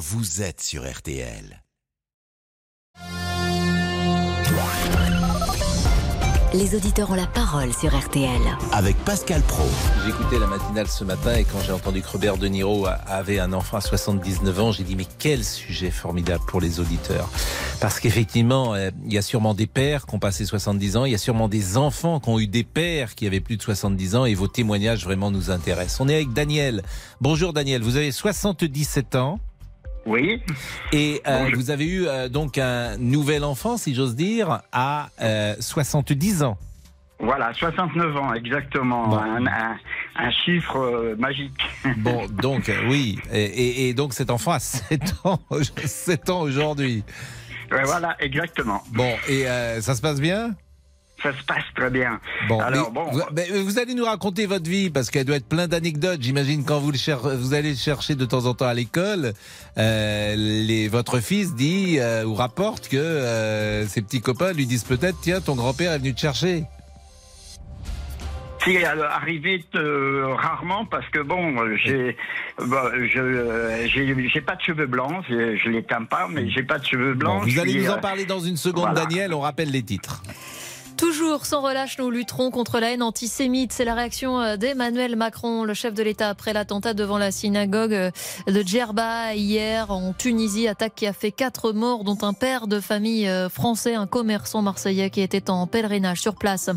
vous êtes sur RTL. Les auditeurs ont la parole sur RTL. Avec Pascal Pro. J'ai écouté la matinale ce matin et quand j'ai entendu que Robert De Niro avait un enfant à 79 ans, j'ai dit mais quel sujet formidable pour les auditeurs. Parce qu'effectivement, euh, il y a sûrement des pères qui ont passé 70 ans, il y a sûrement des enfants qui ont eu des pères qui avaient plus de 70 ans et vos témoignages vraiment nous intéressent. On est avec Daniel. Bonjour Daniel, vous avez 77 ans. Oui. Et euh, vous avez eu euh, donc un nouvel enfant, si j'ose dire, à euh, 70 ans. Voilà, 69 ans, exactement. Bon. Un, un- un chiffre euh, magique. Bon, donc oui, et, et- et donc cet enfant a 7 ans, 7 ans aujourd'hui. Ouais, voilà, exactement. Bon, et ça se passe bien? Ça se passe très bien. Bon, Alors, mais bon. vous, mais vous allez nous raconter votre vie parce qu'elle doit être plein d'anecdotes. J'imagine quand vous, le cher- vous allez le chercher de temps en temps à l'école, euh, les, votre fils dit euh, ou rapporte que euh, ses petits copains lui disent peut-être tiens ton grand-père est venu te chercher. C'est arrivé euh, rarement parce que bon, j'ai, bon, je, euh, j'ai, j'ai pas de cheveux blancs, je, je les teins pas, mais j'ai pas de cheveux Bon, blancs. vous allez nous en parler dans une seconde, voilà. Daniel. On rappelle les titres. Toujours sans relâche, nous lutterons contre la haine antisémite. C'est la réaction euh, d'Emmanuel Macron, le chef de l'État, après l'attentat devant la synagogue euh, de Djerba hier en Tunisie. Attaque qui a fait quatre morts, dont un père de famille euh, français, un commerçant marseillais qui était en pèlerinage sur place.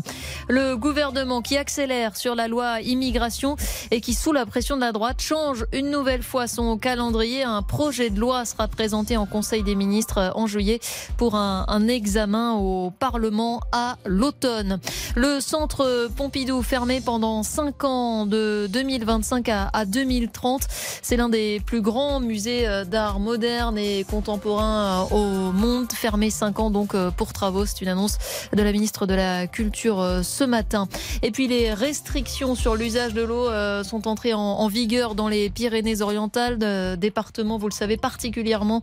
Le gouvernement qui accélère sur la loi immigration et qui, sous la pression de la droite, change une nouvelle fois son calendrier. Un projet de loi sera présenté en Conseil des ministres en juillet pour un, un examen au Parlement à l'automne. Le centre Pompidou fermé pendant 5 ans de 2025 à, à 2030. C'est l'un des plus grands musées euh, d'art moderne et contemporain euh, au monde. Fermé 5 ans donc euh, pour travaux. C'est une annonce de la ministre de la Culture ce matin. Et puis les restrictions sur l'usage de l'eau sont entrées en, vigueur dans les Pyrénées-Orientales, département, vous le savez, particulièrement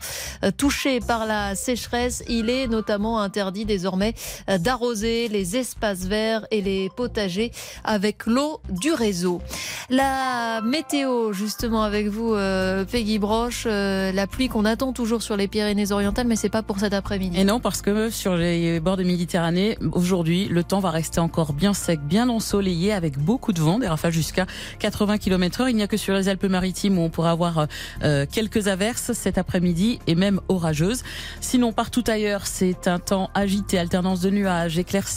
touché par la sécheresse. Il est notamment interdit désormais euh, les espaces verts et les potagers avec l'eau du réseau. La météo, justement, avec vous, euh, Peggy Broche, euh, la pluie qu'on attend toujours sur les Pyrénées-Orientales, mais c'est pas pour cet après-midi. Et non, parce que sur les bords de Méditerranée, aujourd'hui, le temps va rester encore bien sec, bien ensoleillé, avec beaucoup de vent, des rafales jusqu'à 80 km heure. Il n'y a que sur les Alpes-Maritimes où on pourra avoir euh, quelques averses cet après-midi et même orageuses. Sinon, partout ailleurs, c'est un temps agité, alternance de nuages, éclaircies,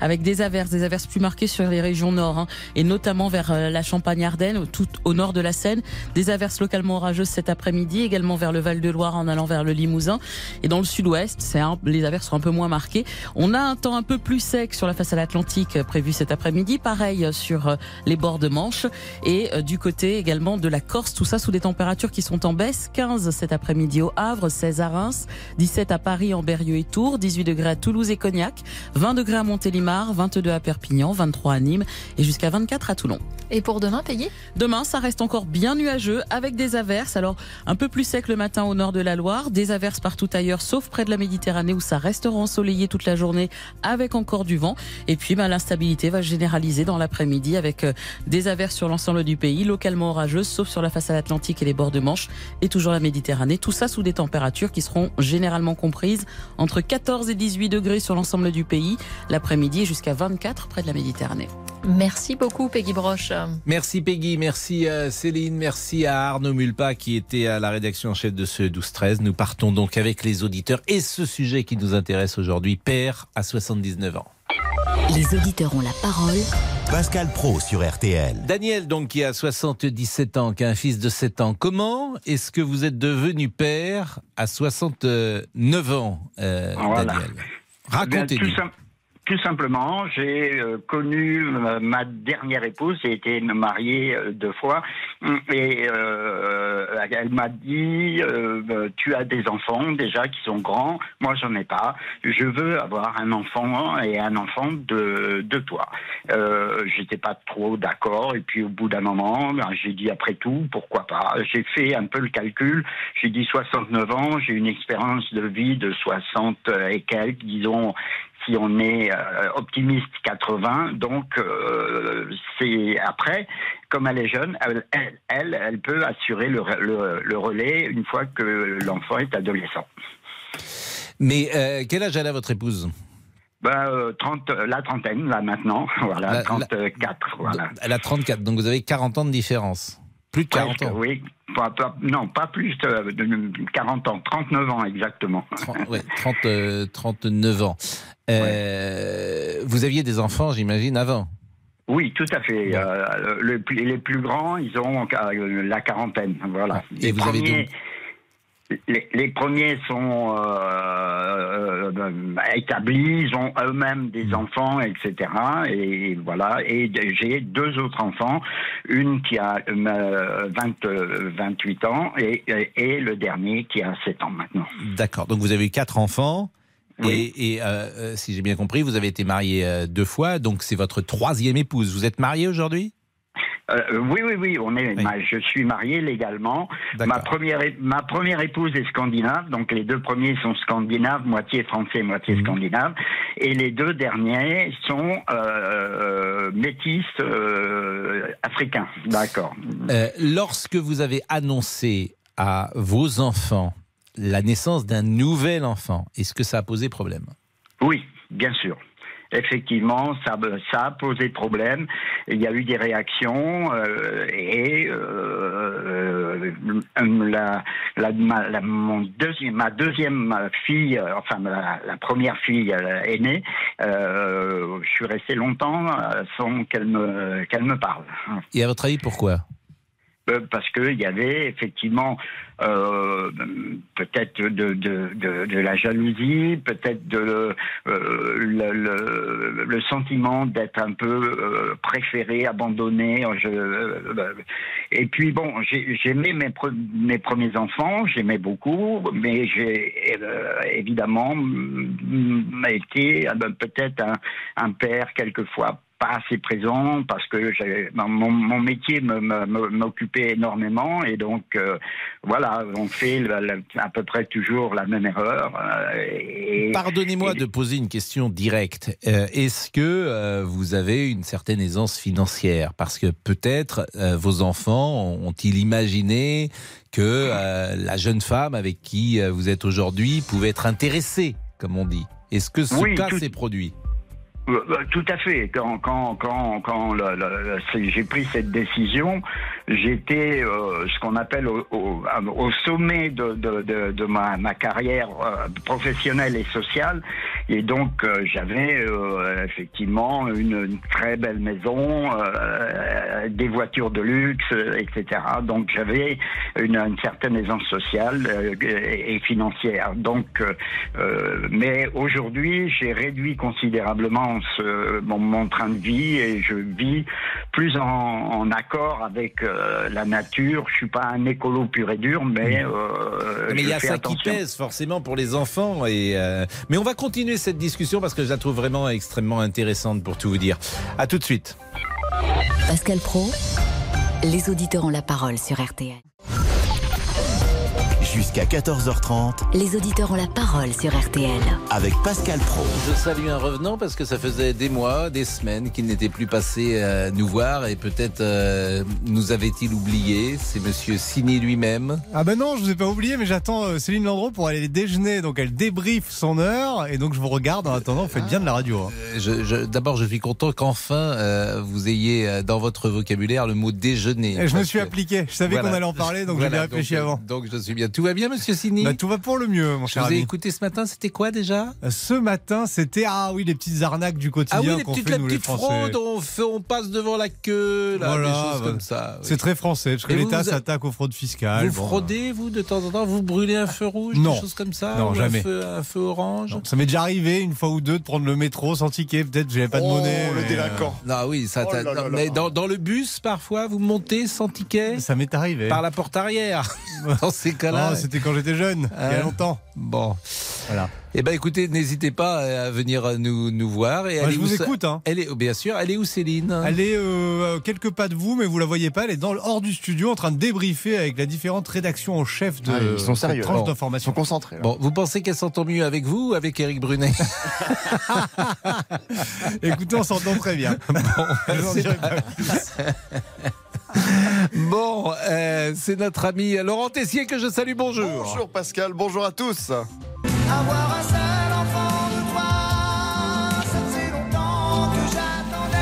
avec des averses, des averses plus marquées sur les régions nord, hein, et notamment vers euh, la Champagne-Ardenne, tout au nord de la Seine. Des averses localement orageuses cet après-midi, également vers le Val-de-Loire en allant vers le Limousin. Et dans le sud-ouest, les averses sont un peu moins marquées. On a un temps un peu plus sec sur la façade atlantique euh, prévu cet après-midi. Pareil euh, sur les bords de Manche. Et du côté également de la Corse, tout ça sous des températures qui sont en baisse. 15 cet après-midi au Havre, 16 à Reims, 17 à Paris, en Berrieux et Tours, 18 degrés à Toulouse et Cognac, 20 degrés à Montélimar, 22 à Perpignan, 23 à Nîmes et jusqu'à 24 à Toulon. Et pour demain, Peggy? Demain, ça reste encore bien nuageux avec des averses. Alors, un peu plus sec le matin au nord de la Loire, des averses partout ailleurs, sauf près de la Méditerranée où ça restera ensoleillé toute la journée avec encore du vent. Et puis, ben, l'instabilité va se généraliser dans l'après-midi avec euh, des averses sur l'ensemble du pays, localement orageuses, sauf sur la façade atlantique et les bords de Manche et toujours la Méditerranée. Tout ça sous des températures qui seront généralement comprises entre 14 et 18 degrés sur l'ensemble du pays l'après-midi jusqu'à 24 près de la Méditerranée. Merci beaucoup, Peggy Broche. Merci Peggy, merci euh, Céline, merci à Arnaud Mulpa qui était à la rédaction en chef de ce 12-13. Nous partons donc avec les auditeurs et ce sujet qui nous intéresse aujourd'hui, père à 79 ans. Les auditeurs ont la parole Pascal Pro sur RTL. Daniel, donc, qui a 77 ans, qui a un fils de 7 ans, comment est-ce que vous êtes devenu père à 69 ans, euh, Voilà. Daniel? Eh Racontez-nous. tout, sim- tout simplement, j'ai euh, connu euh, ma dernière épouse, j'ai été marié euh, deux fois, et euh, elle m'a dit euh, Tu as des enfants déjà qui sont grands, moi j'en ai pas, je veux avoir un enfant et un enfant de, de toi. Euh, J'étais pas trop d'accord, et puis au bout d'un moment, ben, j'ai dit Après tout, pourquoi pas? J'ai fait un peu le calcul, j'ai dit 69 ans, j'ai une expérience de vie de 60 et quelques, disons si on est euh, optimiste 80. Donc euh, c'est après, comme elle est jeune, elle, elle, peut assurer le, re- le- le relais une fois que l'enfant est adolescent. Mais euh, quel âge elle a votre épouse? Ben, euh, 30, la trentaine, là maintenant, voilà, La- la- 34, voilà. Elle a 34, donc vous avez 40 ans de différence. Plus de 40 Presque, ans. Oui, pas, pas- non, pas plus de, de 40 ans, 39 ans exactement. 30, ouais, 30, euh, 39 ans. Euh, Vous aviez des enfants, j'imagine, avant Oui, tout à fait. Bon. Euh, le les plus grands, ils ont euh, la quarantaine, voilà. Et les, vous avez premiers, les, les premiers sont euh, euh, établis, ils ont eux-mêmes des Hmm. enfants, etc. Et voilà. Et j'ai deux autres enfants, une qui a euh, 20, euh, 28 ans et, et, et le dernier qui a 7 ans maintenant. D'accord, donc vous avez eu quatre enfants. Oui. Et, et, euh, euh, si j'ai bien compris, vous avez été marié euh, deux fois, donc c'est votre troisième épouse. Vous êtes marié aujourd'hui? Euh, oui, oui, oui, on est. Oui. ma- je suis marié légalement. Ma première, é- ma première épouse est scandinave, donc les deux premiers sont scandinaves, moitié français, moitié Mhm. scandinave, et les deux derniers sont euh, métis euh, africains. D'accord. Lorsque vous avez annoncé à vos enfants la naissance d'un nouvel enfant, est-ce que ça a posé problème? Oui, bien sûr. Effectivement, ça, ça a posé problème. Il y a eu des réactions euh, et euh, euh, ma, deuxième, fille, enfin la, première fille aînée, je suis resté longtemps sans qu'elle me qu'elle me parle. Et à votre avis, pourquoi? Parce qu'il y avait effectivement euh, peut-être de, de, de, de la jalousie, peut-être euh, le, le, le sentiment d'être un peu euh, préféré, abandonné. Je, euh, et puis bon, j'ai- j'aimais mes, pre- mes premiers enfants, j'aimais beaucoup, mais j'ai euh, évidemment mm, été euh, peut-être un, un père quelquefois pas assez présent parce que mon, mon métier m'occupait énormément et donc euh, voilà on fait à peu près toujours la même erreur euh, Pardonnez-moi et- de poser une question directe. Euh, Est-ce que vous avez une certaine aisance financière? Parce que peut-être vos enfants ont-ils imaginé que la jeune femme avec qui vous êtes aujourd'hui pouvait être intéressée, comme on dit? Est-ce que ce Oui, cas tout- s'est produit? Tout à fait. Quand quand quand quand j'ai pris cette décision, j'étais euh, ce qu'on appelle au, au, au sommet de de, de, ma, ma carrière euh, professionnelle et sociale, et donc euh, j'avais euh, effectivement une, une très belle maison, euh, des voitures de luxe, euh, etc. Donc j'avais une, une certaine aisance sociale euh, et, et financière. Donc, euh, euh, mais aujourd'hui, j'ai réduit considérablement ce, mon, mon train de vie et je vis plus en, en accord avec euh, la nature. Je suis pas un écolo pur et dur, mais euh, Mais il y a ça qui pèse forcément pour les enfants. Et euh, Mais on va continuer cette discussion parce que je la trouve vraiment extrêmement intéressante pour tout vous dire. À tout de suite. Pascal Pro, les auditeurs ont la parole sur RTL. Jusqu'à 14h30 Les auditeurs ont la parole sur RTL. avec Pascal Pro. Je salue un revenant parce que ça faisait des mois, des semaines qu'il n'était plus passé euh, nous voir et peut-être euh, nous avait-il oublié. C'est Monsieur Signy lui-même. Ah ben non, je vous ai pas oublié, mais j'attends euh, Céline Landreau pour aller déjeuner. Donc elle débriefe son heure et donc je vous regarde en attendant. Vous faites bien de la radio. hein. Euh, je- je- D'abord, je suis content qu'enfin euh, vous ayez dans votre vocabulaire le mot déjeuner. Et je me suis que- appliqué. Je savais Voilà. qu'on allait en parler, donc Voilà, j'ai bien réfléchi donc, avant. Donc je suis bien. Tout va bien, Monsieur Signy Bah, tout va pour le mieux, mon Je cher vous ai ami. écouté ce matin. C'était quoi déjà? Ce matin, c'était ah oui les petites arnaques du Ah quotidien oui, les qu'on petites, fait la nous les petite Français. fraude, on, fait, on passe devant la queue, là, Voilà, des choses comme ça. oui. C'est très français parce que l'État vous- s'attaque aux fraudes fiscales. Vous Bon, fraudez, vous, de temps en temps Vous brûlez un feu rouge, Non. des choses comme ça Non, ou jamais. Un feu, un feu orange? Non, ça m'est déjà arrivé une fois ou deux de prendre le métro sans ticket. Peut-être que j'avais pas de Oh, monnaie. le mais, délinquant. Non, oui, ça. Oh t'a- là là non, là mais là. dans, dans le bus, parfois, vous montez sans ticket euh, Ça m'est arrivé. par la porte arrière. dans ces cas-là. Ah, c'était quand j'étais jeune, il y Ah. a longtemps. Bon. Voilà. Eh ben, écoutez, n'hésitez pas à venir nous, nous voir. Et je vous où, écoute. Hein. Elle est, oh, bien sûr, elle est où Céline? Elle est euh, à quelques pas de vous, mais vous la voyez pas. Elle est dans le hors du studio en train de débriefer avec la différente rédaction en chef de Ah, ils sont cette sérieux, tranche. Ils d'information. sont concentrés. là. Bon, vous pensez qu'elle s'entend mieux avec vous ou avec Eric Brunet? Écoutez, on s'entend très bien. Je Bon, euh, c'est notre ami Laurent Tessier que je salue. Bonjour. Bonjour Pascal, bonjour à tous. Ah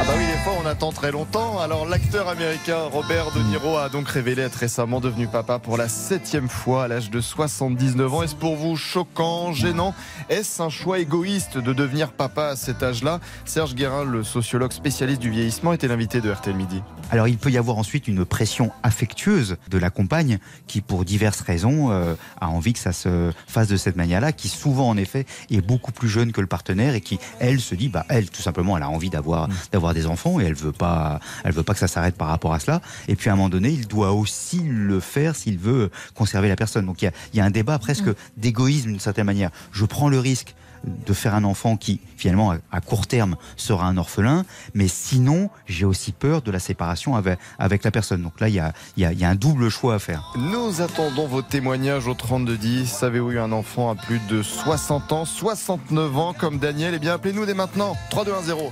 bah oui, des fois on attend très longtemps. Alors l'acteur américain Robert De Niro a donc révélé être récemment devenu papa pour la septième fois à l'âge de 79 ans. Est-ce pour vous choquant, gênant? Est-ce un choix égoïste de devenir papa à cet âge-là? Serge Guérin, le sociologue spécialiste du vieillissement, était l'invité de RTL Midi. Alors il peut y avoir ensuite une pression affectueuse de la compagne qui, pour diverses raisons, euh, a envie que ça se fasse de cette manière-là, qui souvent en effet est beaucoup plus jeune que le partenaire et qui, elle, se dit, bah elle, tout simplement, elle a envie d'avoir d'avoir des enfants et elle veut pas, elle veut pas que ça s'arrête par rapport à cela. Et puis à un moment donné, il doit aussi le faire s'il veut conserver la personne. Donc il y a, il y a un débat presque d'égoïsme d'une certaine manière. Je prends le risque de faire un enfant qui finalement à- court terme sera un orphelin, mais sinon j'ai aussi peur de la séparation avec, avec la personne. Donc là il y a, il y, a, y a un double choix à faire. Nous attendons vos témoignages au 3210. Avez-vous eu un enfant à plus de 60 ans, 69 ans comme Daniel Eh bien appelez-nous dès maintenant. 3210.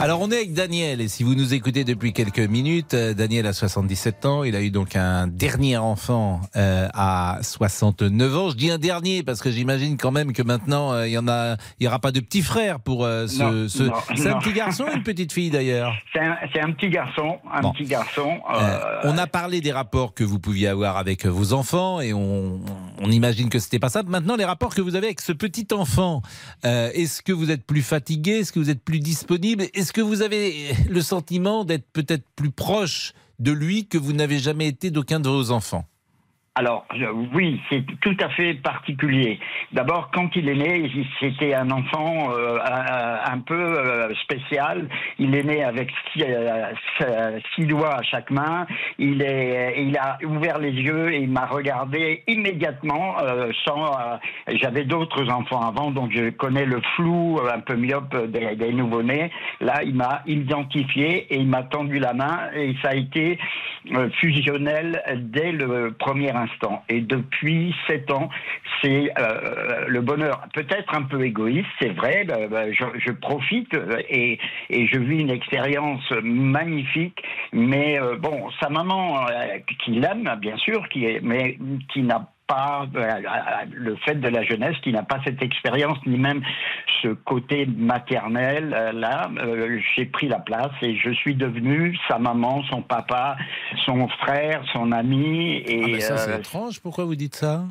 Alors on est avec Daniel et si vous nous écoutez depuis quelques minutes, euh, Daniel a 77 ans, il a eu donc un dernier enfant euh, à 69 ans. Je dis un dernier parce que j'imagine quand même que maintenant euh, il y en a, il y aura pas de petit frère pour euh, ce. Non, ce- non, C'est un non. petit garçon ou une petite fille d'ailleurs C'est un, c'est un petit garçon, un Bon. petit garçon. Euh, euh, on a parlé des rapports que vous pouviez avoir avec vos enfants et on, on imagine que c'était pas ça. Maintenant, les rapports que vous avez avec ce petit enfant, euh, est-ce que vous êtes plus fatigué? Est-ce que vous êtes plus disponible? Est-ce que vous avez le sentiment d'être peut-être plus proche de lui que vous n'avez jamais été d'aucun de vos enfants? Alors oui, c'est tout à fait particulier. D'abord, quand il est né, c'était un enfant euh, un, peu euh, spécial. Il est né avec six, euh, doigts à chaque main. Il a ouvert les yeux et il m'a regardé immédiatement. sans, j'avais d'autres enfants avant, donc je connais le flou un peu myope des, des nouveau-nés. Là, il m'a identifié et il m'a tendu la main et ça a été fusionnel dès le premier instant. Et depuis sept ans, c'est euh, le bonheur. Peut-être un peu égoïste, c'est vrai. bah, bah, je, profite euh, et, je vis une expérience magnifique. Mais euh, bon, sa maman, qui l'aime bien sûr, qui est, mais qui n'a pas euh, le fait de la jeunesse qui n'a pas cette expérience ni même ce côté maternel euh, là euh, j'ai pris la place et je suis devenu sa maman son papa son frère son ami et Ah, ça, c'est euh, étrange. Pourquoi vous dites ça?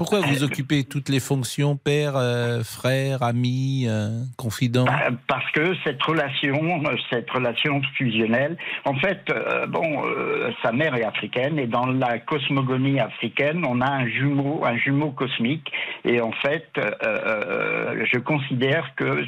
Pourquoi vous occupez toutes les fonctions père, euh, frère, ami, euh, confident? Bah, Parce que cette relation, euh, cette relation fusionnelle, en fait, euh, bon, euh, sa mère est africaine et dans la cosmogonie africaine, on a un jumeau, un jumeau cosmique. Et en fait, euh, euh, je considère que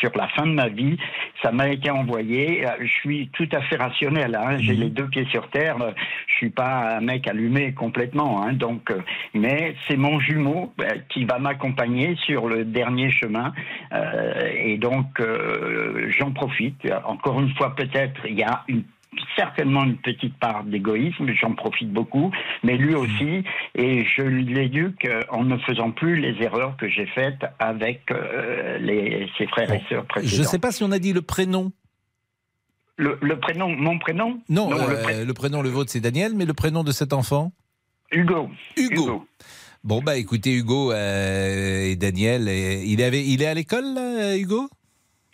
sur la fin de ma vie, ça m'a été envoyé. Euh, Je suis tout à fait rationnel. Hein, J'ai les deux pieds sur terre. euh, Je suis pas un mec allumé complètement. Hein, donc, euh, mais c'est mon jumeau euh, qui va m'accompagner sur le dernier chemin. Euh, et donc, euh, j'en profite. Encore une fois, peut-être, il y a une certainement une petite part d'égoïsme, j'en profite beaucoup, mais lui aussi, et je l'éduque en ne faisant plus les erreurs que j'ai faites avec euh, les, ses frères et sœurs Je ne précédents. sais pas si on a dit le prénom. Le, le prénom, mon prénom? Non, le, euh, pré- le prénom, le vôtre, c'est Daniel, mais le prénom de cet enfant? Hugo. Hugo. Bon, bah écoutez, Hugo euh, et Daniel, il, avait, il est à l'école, là, Hugo?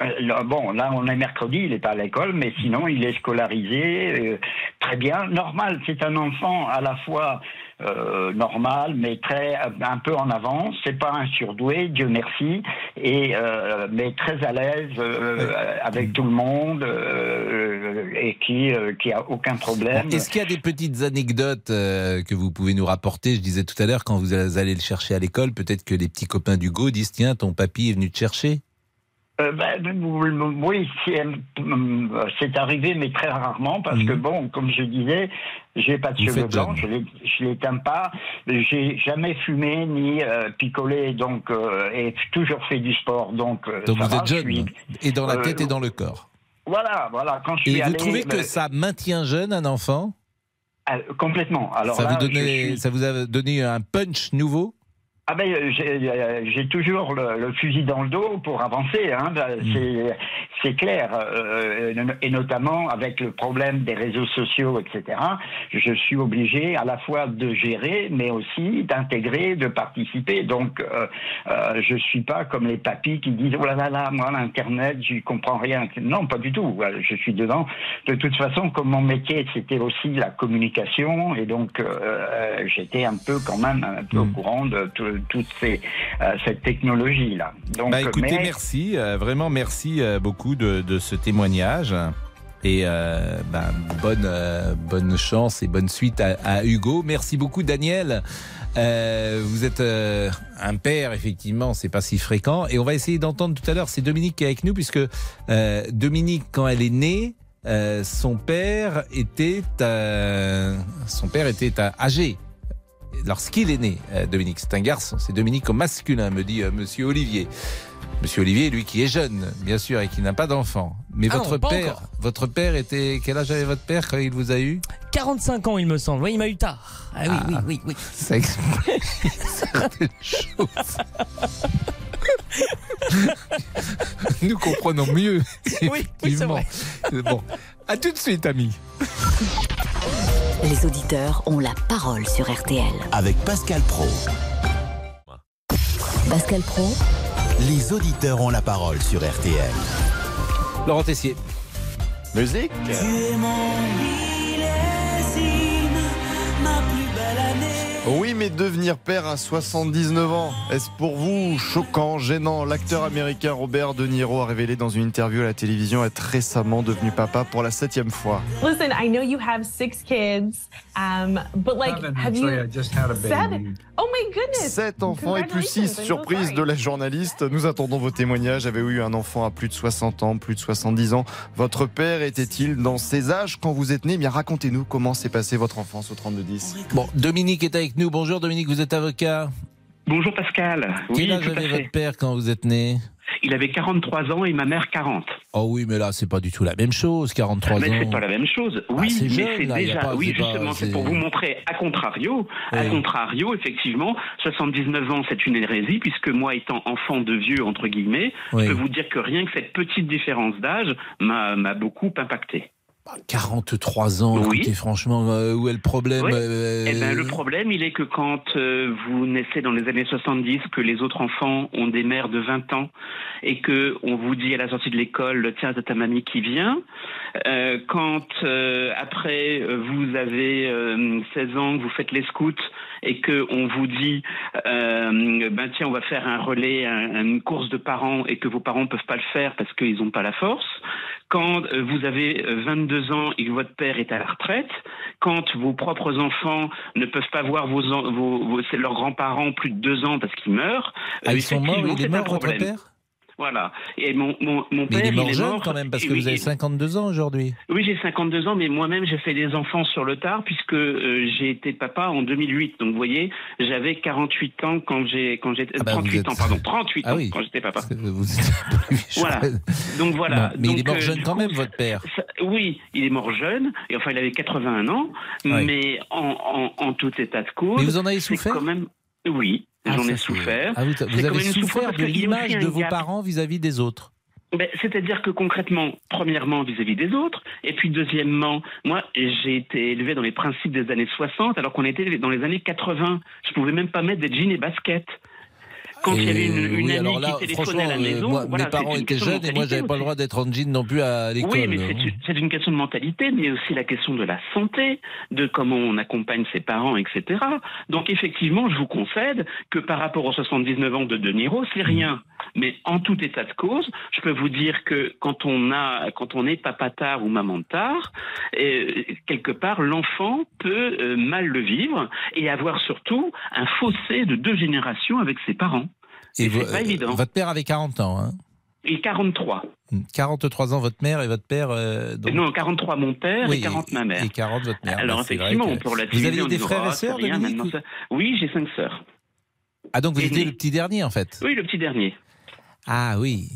Euh, bon, là, on est mercredi, il n'est pas à l'école, mais sinon, il est scolarisé, euh, très bien, normal. C'est un enfant à la fois euh, normal, mais très un peu en avance. C'est pas un surdoué, Dieu merci, et euh, mais très à l'aise euh, avec tout le monde euh, et qui euh, qui a aucun problème. Est-ce qu'il y a des petites anecdotes euh, que vous pouvez nous rapporter? Je disais tout à l'heure, quand vous allez le chercher à l'école, peut-être que les petits copains d'Hugo disent Tiens, ton papy est venu te chercher Euh, ben, oui, euh, c'est arrivé, mais très rarement, parce que Mhm. bon, comme je disais, j'ai pas de Vous cheveux blancs, je les, les teins pas, j'ai jamais fumé ni euh, picolé, donc euh, et toujours fait du sport, donc. Donc ça vous va, êtes je jeune, suis- et dans la tête et dans le corps. Voilà, voilà. Quand je suis Et vous trouvez que ça maintient jeune un enfant? Euh, complètement. Alors ça, là, vous donnait- suis- ça vous a donné un punch nouveau? Ah ben euh, j'ai euh, j'ai toujours le, le fusil dans le dos pour avancer, hein, ben, Mm. c'est clair, euh, et notamment avec le problème des réseaux sociaux, etc. Je suis obligé à la fois de gérer, mais aussi d'intégrer, de participer. Donc euh, euh, je suis pas comme les papis qui disent oh là là là, moi l'internet, je comprends rien. Non, pas du tout. Je suis dedans. De toute façon, comme mon métier c'était aussi la communication, et donc euh, j'étais un peu quand même un peu au courant de tout- toute ces, euh, cette technologie là. Donc, Bah écoutez, mais- merci, euh, vraiment merci euh, beaucoup de, de ce témoignage. Et euh, bah, bonne, euh, bonne chance et bonne suite à, à Hugo. Merci beaucoup Daniel. Euh, vous êtes un père, effectivement, c'est pas si fréquent. Et on va essayer d'entendre tout à l'heure, c'est Dominique qui est avec nous, puisque Dominique, quand elle est née, son père était, son père était âgé lorsqu'il est né, euh, Dominique. C'est un garçon, c'est Dominique au masculin, me dit euh, Monsieur Olivier. Monsieur Olivier, lui qui est jeune, bien sûr, et qui n'a pas d'enfant. Mais Ah votre non, père, encore. votre père était quel âge avait votre père quand il vous a eu? 45 ans, il me semble. Oui, il m'a eu tard. Ah oui, Ah. oui, oui, oui. Ça explique certaines choses. Nous comprenons mieux. Oui, oui, c'est vrai. Bon, à tout de suite, amis. Les auditeurs ont la parole sur RTL. Avec Pascal Pro. Pascal Pro, Les auditeurs ont la parole sur RTL. Laurent Tessier. Musique Oui, mais devenir père à 79 ans, est-ce pour vous choquant, gênant? L'acteur américain Robert De Niro a révélé dans une interview à la télévision être récemment devenu papa pour la septième fois. Listen, I know you have six kids, um, but like, have you seven? Oh my goodness! Sept enfants et plus six. Surprise de la journaliste. Nous attendons vos témoignages. Avez eu un enfant à plus de 60 ans, plus de 70 ans? Votre père était-il dans ces âges quand vous êtes né? Eh Bien, racontez-nous comment s'est passée votre enfance au 3210. Bon, Dominique est avec nous. Bonjour Dominique, vous êtes avocat. Bonjour Pascal. Quel Oui, âge avait votre père quand vous êtes né? Il avait 43 ans et ma mère 40. Oh oui, mais là, c'est pas du tout la même chose, 43 mais ans. c'est pas la même chose. Oui, c'est mais c'est déjà. pas- oui, justement, c'est- pour vous montrer à contrario. À Oui. contrario, effectivement, 79 ans, c'est une hérésie puisque moi, étant enfant de vieux entre guillemets, Oui. je peux vous dire que rien que cette petite différence d'âge m'a beaucoup impacté. 43 ans, Oui. écoutez, franchement, euh, où est le problème Oui. euh, Eh ben, le problème, il est que quand euh, vous naissez dans les années 70, que les autres enfants ont des mères de 20 ans, et que on vous dit à la sortie de l'école, tiens, c'est ta mamie qui vient. Quand après vous avez euh, 16 ans, que vous faites les scouts, et que on vous dit, euh, ben tiens, on va faire un relais, un- une course de parents, et que vos parents peuvent pas le faire parce qu'ils n'ont pas la force. Quand euh, vous avez euh, 22 ans et que votre père est à la retraite, quand vos propres enfants ne peuvent pas voir vos, vos, vos- leurs grands-parents plus de deux ans parce qu'ils meurent, Ah, euh, ils sont morts, il est mort, votre problème. père? Voilà. Et mon, mon, mon Mais père, il est mort il est jeune mort quand même, parce que oui, vous avez il- 52 ans aujourd'hui. oui, j'ai 52 ans, mais moi-même, j'ai fait des enfants sur le tard puisque euh, j'ai été papa en 2008. Donc, vous voyez, j'avais 48 ans quand j'ai, quand j'étais, Ah bah, 38 êtes- ans, pardon, 38 Ah ans quand j'étais papa. Vous Voilà. jeune. Donc voilà. Non, mais il est mort euh, jeune quand coup, même, votre père. ça- oui, il est mort jeune, et enfin il avait 81 ans, Oui. mais en, en, en tout état de cause. Mais vous en avez souffert quand même. Oui, Ah, j'en ai souffert. Ah, vous, avez souffert de l'image de vos gap. parents vis-à-vis des autres. Ben, C'est-à-dire que concrètement, premièrement vis-à-vis des autres, et puis deuxièmement, moi j'ai été élevé dans les principes des années 60, alors qu'on était dans les années 80. Je pouvais même pas mettre des jeans et baskets. Quand il y avait une, Et une oui, amie là, qui téléphonait à la euh, maison, moi, voilà, mes parents étaient jeunes et moi, j'avais pas le droit d'être en jean non plus à l'école. Oui, mais c'est une- question de mentalité, mais aussi la question de la santé, de comment on accompagne ses parents, etc. Donc effectivement, je vous concède que par rapport aux 79 ans de De Niro, c'est rien. Mais en tout état de cause, je peux vous dire que quand on a, quand on est papa tard ou maman tard, euh, quelque part, l'enfant peut euh, mal le vivre et avoir surtout un fossé de deux générations avec ses parents. Et pas évident. Votre père avait 40 ans. Hein Et 43. 43 ans votre mère et votre père euh, donc... Non, 43 mon père Oui, et 40 ma mère. Et 40 votre mère. Alors Bah, effectivement, que- on peut Vous avez des frères et sœurs, ou- Oui, j'ai cinq sœurs. Ah donc vous Et étiez les- le petit dernier en fait. Oui, le petit dernier. Ah oui,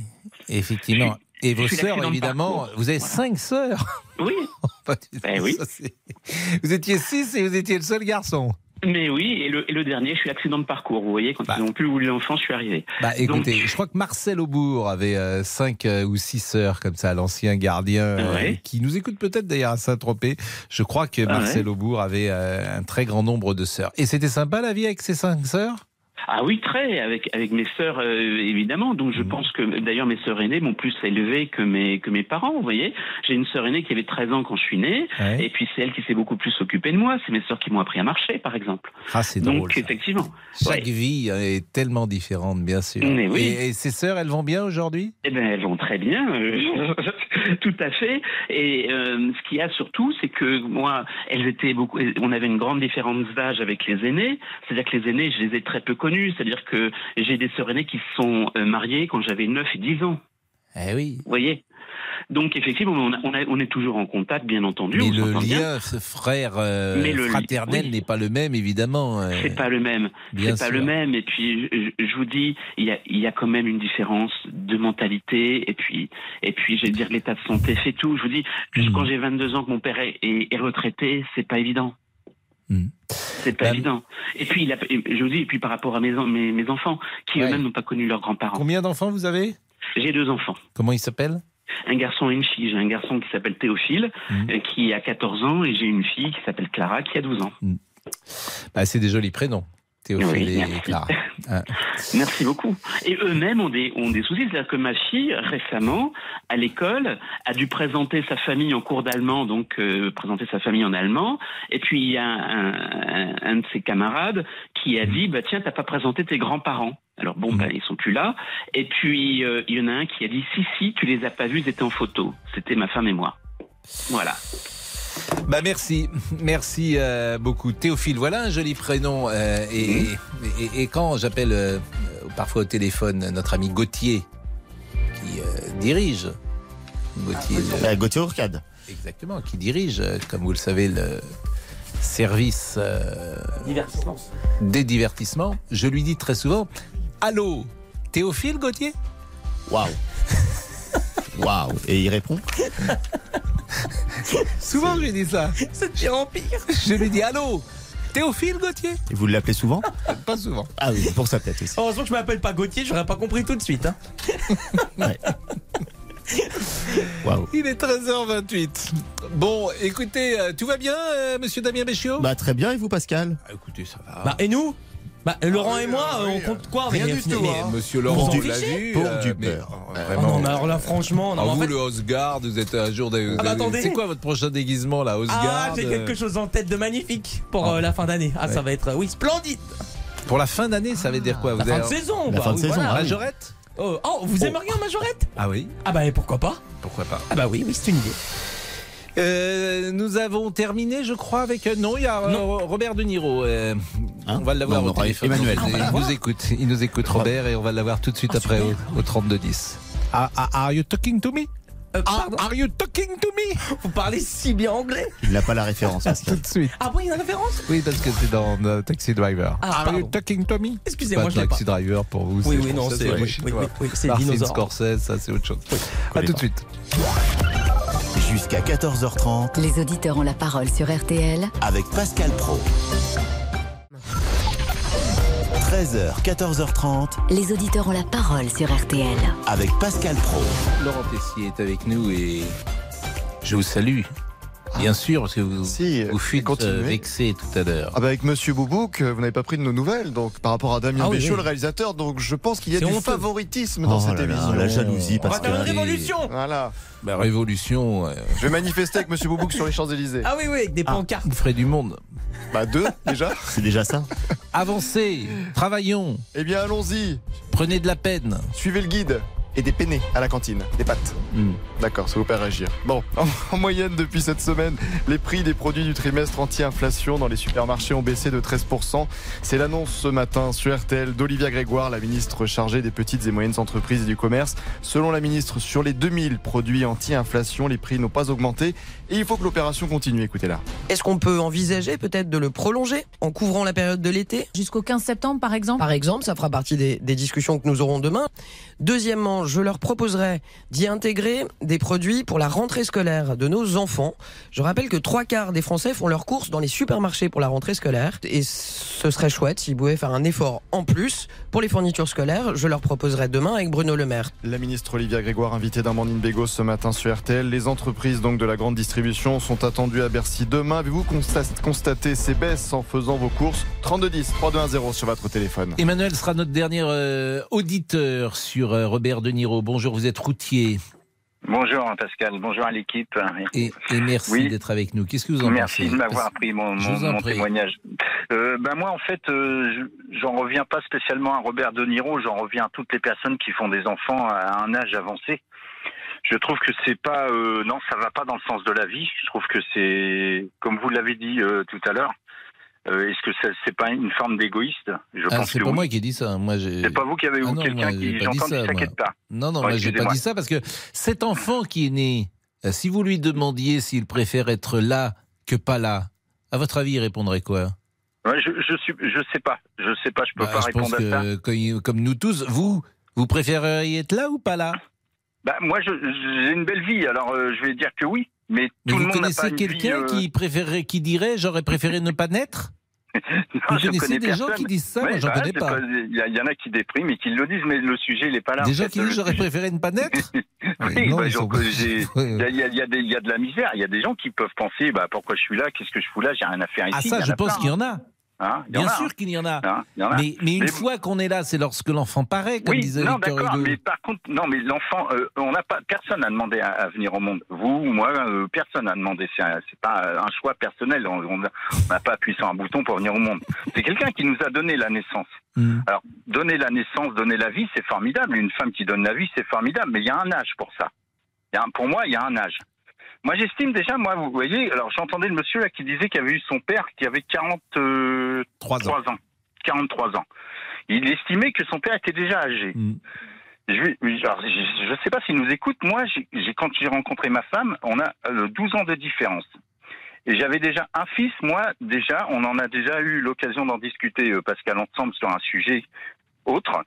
effectivement. Et vos je sœurs, évidemment, vous avez cinq sœurs. Oui. Ben oui. Ça, vous étiez six et vous étiez le seul garçon. Mais oui, et le, et le dernier, je suis l'accident de parcours. Vous voyez, quand ils n'ont plus voulu l'enfant, je suis arrivé. Bah écoutez, Donc- je crois que Marcel Aubourg avait euh, cinq euh, ou six sœurs comme ça, l'ancien gardien, euh, Ouais. qui nous écoute peut-être d'ailleurs à Saint-Tropez. Je crois que Ah Marcel ouais. Aubourg avait euh, un très grand nombre de sœurs. Et c'était sympa la vie avec ses cinq sœurs? Ah oui, très, avec, avec mes sœurs, euh, évidemment. Donc Mhm. je pense que, d'ailleurs, mes sœurs aînées m'ont plus élevé que mes, que mes parents, vous voyez. J'ai une sœur aînée qui avait 13 ans quand je suis né, Ouais. et puis c'est elle qui s'est beaucoup plus occupée de moi. C'est mes sœurs qui m'ont appris à marcher, par exemple. Ah, c'est Donc, drôle. ça. effectivement. Chaque Ouais. vie est tellement différente, bien sûr. Mais oui. et, et ses sœurs, elles vont bien aujourd'hui? Eh bien, elles vont très bien, euh, tout à fait. Et euh, ce qu'il y a surtout, c'est que moi, elles étaient beaucoup. On avait une grande différence d'âge avec les aînés. C'est-à-dire que les aînés, je les ai très peu connus. C'est-à-dire que j'ai des sœurs aînées qui se sont euh, mariées quand j'avais 9 et 10 ans. Eh oui. Vous voyez? Donc, effectivement, on, a- on, a- on est toujours en contact, bien entendu. Mais le lien ce frère euh, Mais le li- fraternel oui. n'est pas le même, évidemment. euh, C'est pas le même. C'est pas le même. Et puis, je, je vous dis, il y, a, il y a quand même une différence de mentalité. Et puis, et puis, je vais dire, l'état de santé fait tout. Je vous dis, Hmm. quand j'ai 22 ans que mon père est, est- est retraité, c'est pas évident. Hmm. C'est pas Bah, évident. Et puis, il a- et je vous dis, et puis par rapport à mes, en- mes, mes enfants, qui Ouais. eux-mêmes n'ont pas connu leurs grands-parents. Combien d'enfants vous avez? J'ai deux enfants. Comment ils s'appellent? Un garçon et une fille. J'ai un garçon qui s'appelle Théophile, Mhm. euh, qui a 14 ans, et j'ai une fille qui s'appelle Clara, qui a 12 ans. bah, C'est des jolis prénoms. Théophile Oui, et merci. Clara. Merci beaucoup. Et eux-mêmes ont des, ont des soucis. C'est-à-dire que ma fille, récemment, à l'école, a dû présenter sa famille en cours d'allemand, donc euh, présenter sa famille en allemand. Et puis il y a un, un- un de ses camarades qui a dit, bah tiens, t'as pas présenté tes grands-parents. Alors bon, bah, ils sont plus là. Et puis euh, il y en a un qui a dit, si si, tu les as pas vus, ils étaient en photo. C'était ma femme et moi. Voilà. Bah merci, merci euh, beaucoup. Théophile, voilà un joli prénom. euh, et, et- et quand j'appelle euh, parfois au téléphone notre ami Gauthier, qui euh, dirige, Gauthier, le- Gauthier Ourcade. exactement, qui dirige, comme vous le savez, le service euh, Divertissement. des divertissements, je lui dis très souvent Allô, Théophile Gauthier? Waouh. Waouh. Et il répond Souvent je lui dis ça. C'est de pire en pire. Je lui dis Allô, Théophile Gauthier Et vous l'appelez souvent Pas souvent. Ah oui, c'est pour ça peut-être aussi. Heureusement que je m'appelle pas Gauthier, j'aurais pas compris tout de suite. Hein. Waouh. Il est 13h28. Bon, écoutez, euh, tout va bien, euh, monsieur Damien Béchiot? Bah très bien, et vous Pascal? Ah, Écoutez, ça va. Bah, et nous? Bah, Laurent et moi, euh, on compte quoi Rien mais- du tout, mais- hein. Monsieur Laurent, en vous l'a vu Pour euh, du beurre. euh, Ah Vraiment. non, mais alors là, franchement, non, Ah, en vous, fait- le Osgard, vous êtes un jour de. Ah, bah, attendez. C'est quoi votre prochain déguisement, là, Osgard Ah, j'ai quelque chose en tête de magnifique pour euh, la fin d'année. Ah, ça va être, euh, oui, splendide. Pour la fin d'année, ça veut dire quoi La vous fin de avez- saison. La bah, fin de saison, ah. Majorette? Oh, oh, vous aimeriez un majorette? Ah oui, Ah bah, et pourquoi pas? Pourquoi pas? Ah bah oui, oui, c'est une idée. Euh, nous avons terminé, je crois, avec. euh, Non, il y a euh, Robert De Niro. euh, Hein on va l'avoir au téléphone. Emmanuel. Il, Ah, bah, nous écoute. Il nous écoute, Robert, et on va l'avoir tout de suite après au, au 3210. Ah, ah, are you talking to me? Euh, Ah, Are you talking to me? Vous parlez si bien anglais Il n'a pas la référence. Tout de suite. Ah bon, il y a une référence? Oui, parce que c'est dans euh, Taxi Driver. Ah, are pardon. you talking to me? Excusez-moi, Pas je Taxi Driver pour vous. Oui, c'est oui, non, c'est- oui, oui, oui, oui, c'est. Scorsese, ça c'est autre chose. À connais tout de pas. suite. Jusqu'à 14h30 Les auditeurs ont la parole sur RTL avec Pascal Pro. 13h, 14h30 Les auditeurs ont la parole sur RTL. avec Pascal Pro. Laurent Tessier est avec nous et je vous salue. Bien sûr, parce que vous, Si, vous fûtes continuez. euh, vexé tout à l'heure. Ah bah avec Monsieur Boubouk, euh, vous n'avez pas pris de nos nouvelles, donc par rapport à Damien Ah oui, Béchiot, oui. le réalisateur, donc je pense qu'il y a du honteux. favoritisme dans Oh cette là là, émission. la jalousie On va faire une révolution Voilà. Bah, révolution, euh, Je vais manifester avec Monsieur Boubouk sur les Champs-Élysées. Ah oui, oui, avec des pancartes. vous ferez du monde. Bah deux déjà. C'est déjà ça. Avancez, travaillons, Eh bien allons-y, prenez de la peine. suivez le guide. Et des penne à la cantine, des pâtes. Hmm. D'accord, ça vous fait réagir. Bon, en, en moyenne, depuis cette semaine, les prix des produits du trimestre anti-inflation dans les supermarchés ont baissé de 13%. C'est l'annonce ce matin sur RTL d'Olivia Grégoire, la ministre chargée des petites et moyennes entreprises et du commerce. Selon la ministre, sur les 2000 produits anti-inflation, les prix n'ont pas augmenté et il faut que l'opération continue. Écoutez-la. Est-ce qu'on peut envisager peut-être de le prolonger en couvrant la période de l'été? Jusqu'au 15 septembre, par exemple? Par exemple, ça fera partie des, des discussions que nous aurons demain. Deuxièmement, je leur proposerai d'y intégrer des produits pour la rentrée scolaire de nos enfants. Je rappelle que trois quarts des Français font leurs courses dans les supermarchés pour la rentrée scolaire. Et ce serait chouette s'ils pouvaient faire un effort en plus pour les fournitures scolaires. Je leur proposerai demain avec Bruno Le Maire. La ministre Olivia Grégoire, invitée d'Amandine Bégaud ce matin sur RTL. Les entreprises donc de la grande distribution sont attendues à Bercy demain. Avez-vous consta- constaté ces baisses en faisant vos courses? 3210 3210 sur votre téléphone. Emmanuel sera notre dernier euh, auditeur sur euh, Robert De Niro. Bonjour, vous êtes routier. Bonjour Pascal, bonjour à l'équipe. Et, et merci Oui. d'être avec nous. Qu'est-ce que vous en Merci pensez de m'avoir pris mon, mon- témoignage. Euh, ben moi en fait, euh, je- j'en reviens pas spécialement à Robert De Niro, j'en reviens à toutes les personnes qui font des enfants à un âge avancé. Je trouve que c'est pas, euh, non, ça va pas dans le sens de la vie. Je trouve que c'est, comme vous l'avez dit euh, tout à l'heure, euh, est-ce que ça- c'est pas une forme d'égoïste? Je Ah, pense que pas oui. moi qui ai dit ça. Moi, C'est pas vous qui avez Ah ou quelqu'un qui j'entends ça, qui pas. Non, non, moi j'ai pas dit ça parce que cet enfant qui est né, euh, si vous lui demandiez s'il préfère être là que pas là, à votre avis, il répondrait quoi? Ouais, je, je suis, je sais pas, je sais pas, je peux Bah, pas Je pense répondre à ça. que, comme- comme nous tous, vous, vous préféreriez être là ou pas là? Bah, moi, je- j'ai une belle vie, alors euh, je vais dire que oui. Mais, Mais tout le vous monde connaissez quelqu'un euh, qui préférerait, qui dirait j'aurais préféré ne pas naître? Non, je connais des gens qui disent ça Moi, j'en bah, connais pas. Il y, en a qui dépriment et qui le disent, mais le sujet, il est pas là. Des en gens fait. qui Le disent j'aurais préféré ne pas naître Oui, non, bah, sont- il y, a- y y de la misère. Il y a des gens qui peuvent penser, bah, pourquoi je suis là, qu'est-ce que je fous là, j'ai rien à faire ici. Ah ça, je pense qu'il y en a. hein. Bien a, sûr hein. qu'il y en a. Hein, il y en a. Mais, mais une Mais- fois qu'on est là, c'est lorsque l'enfant paraît, comme oui, disait non, Victor Hugo. mais par contre, non, mais l'enfant, euh, on n'a pas, personne n'a demandé à, à venir au monde. Vous, moi, euh, personne n'a demandé. C'est c'est pas un choix personnel. On n'a pas appuyé sur un bouton pour venir au monde. C'est quelqu'un qui nous a donné la naissance. Mm. Alors, donner la naissance, donner la vie, c'est formidable. Une femme qui donne la vie, c'est formidable. Mais il y a un âge pour ça. Y a un- pour moi, il y a un âge. Moi, j'estime déjà, moi, vous voyez, alors j'entendais le monsieur là qui disait qu'il avait eu son père qui avait 43 ans. 43 ans. Il estimait que son père était déjà âgé. Alors, je ne sais pas s'il nous écoute. Moi, quand j'ai rencontré ma femme, on a euh, 12 ans de différence. Et j'avais déjà un fils, moi, déjà, on en a déjà eu l'occasion d'en discuter, euh, Pascal, ensemble, sur un sujet autre,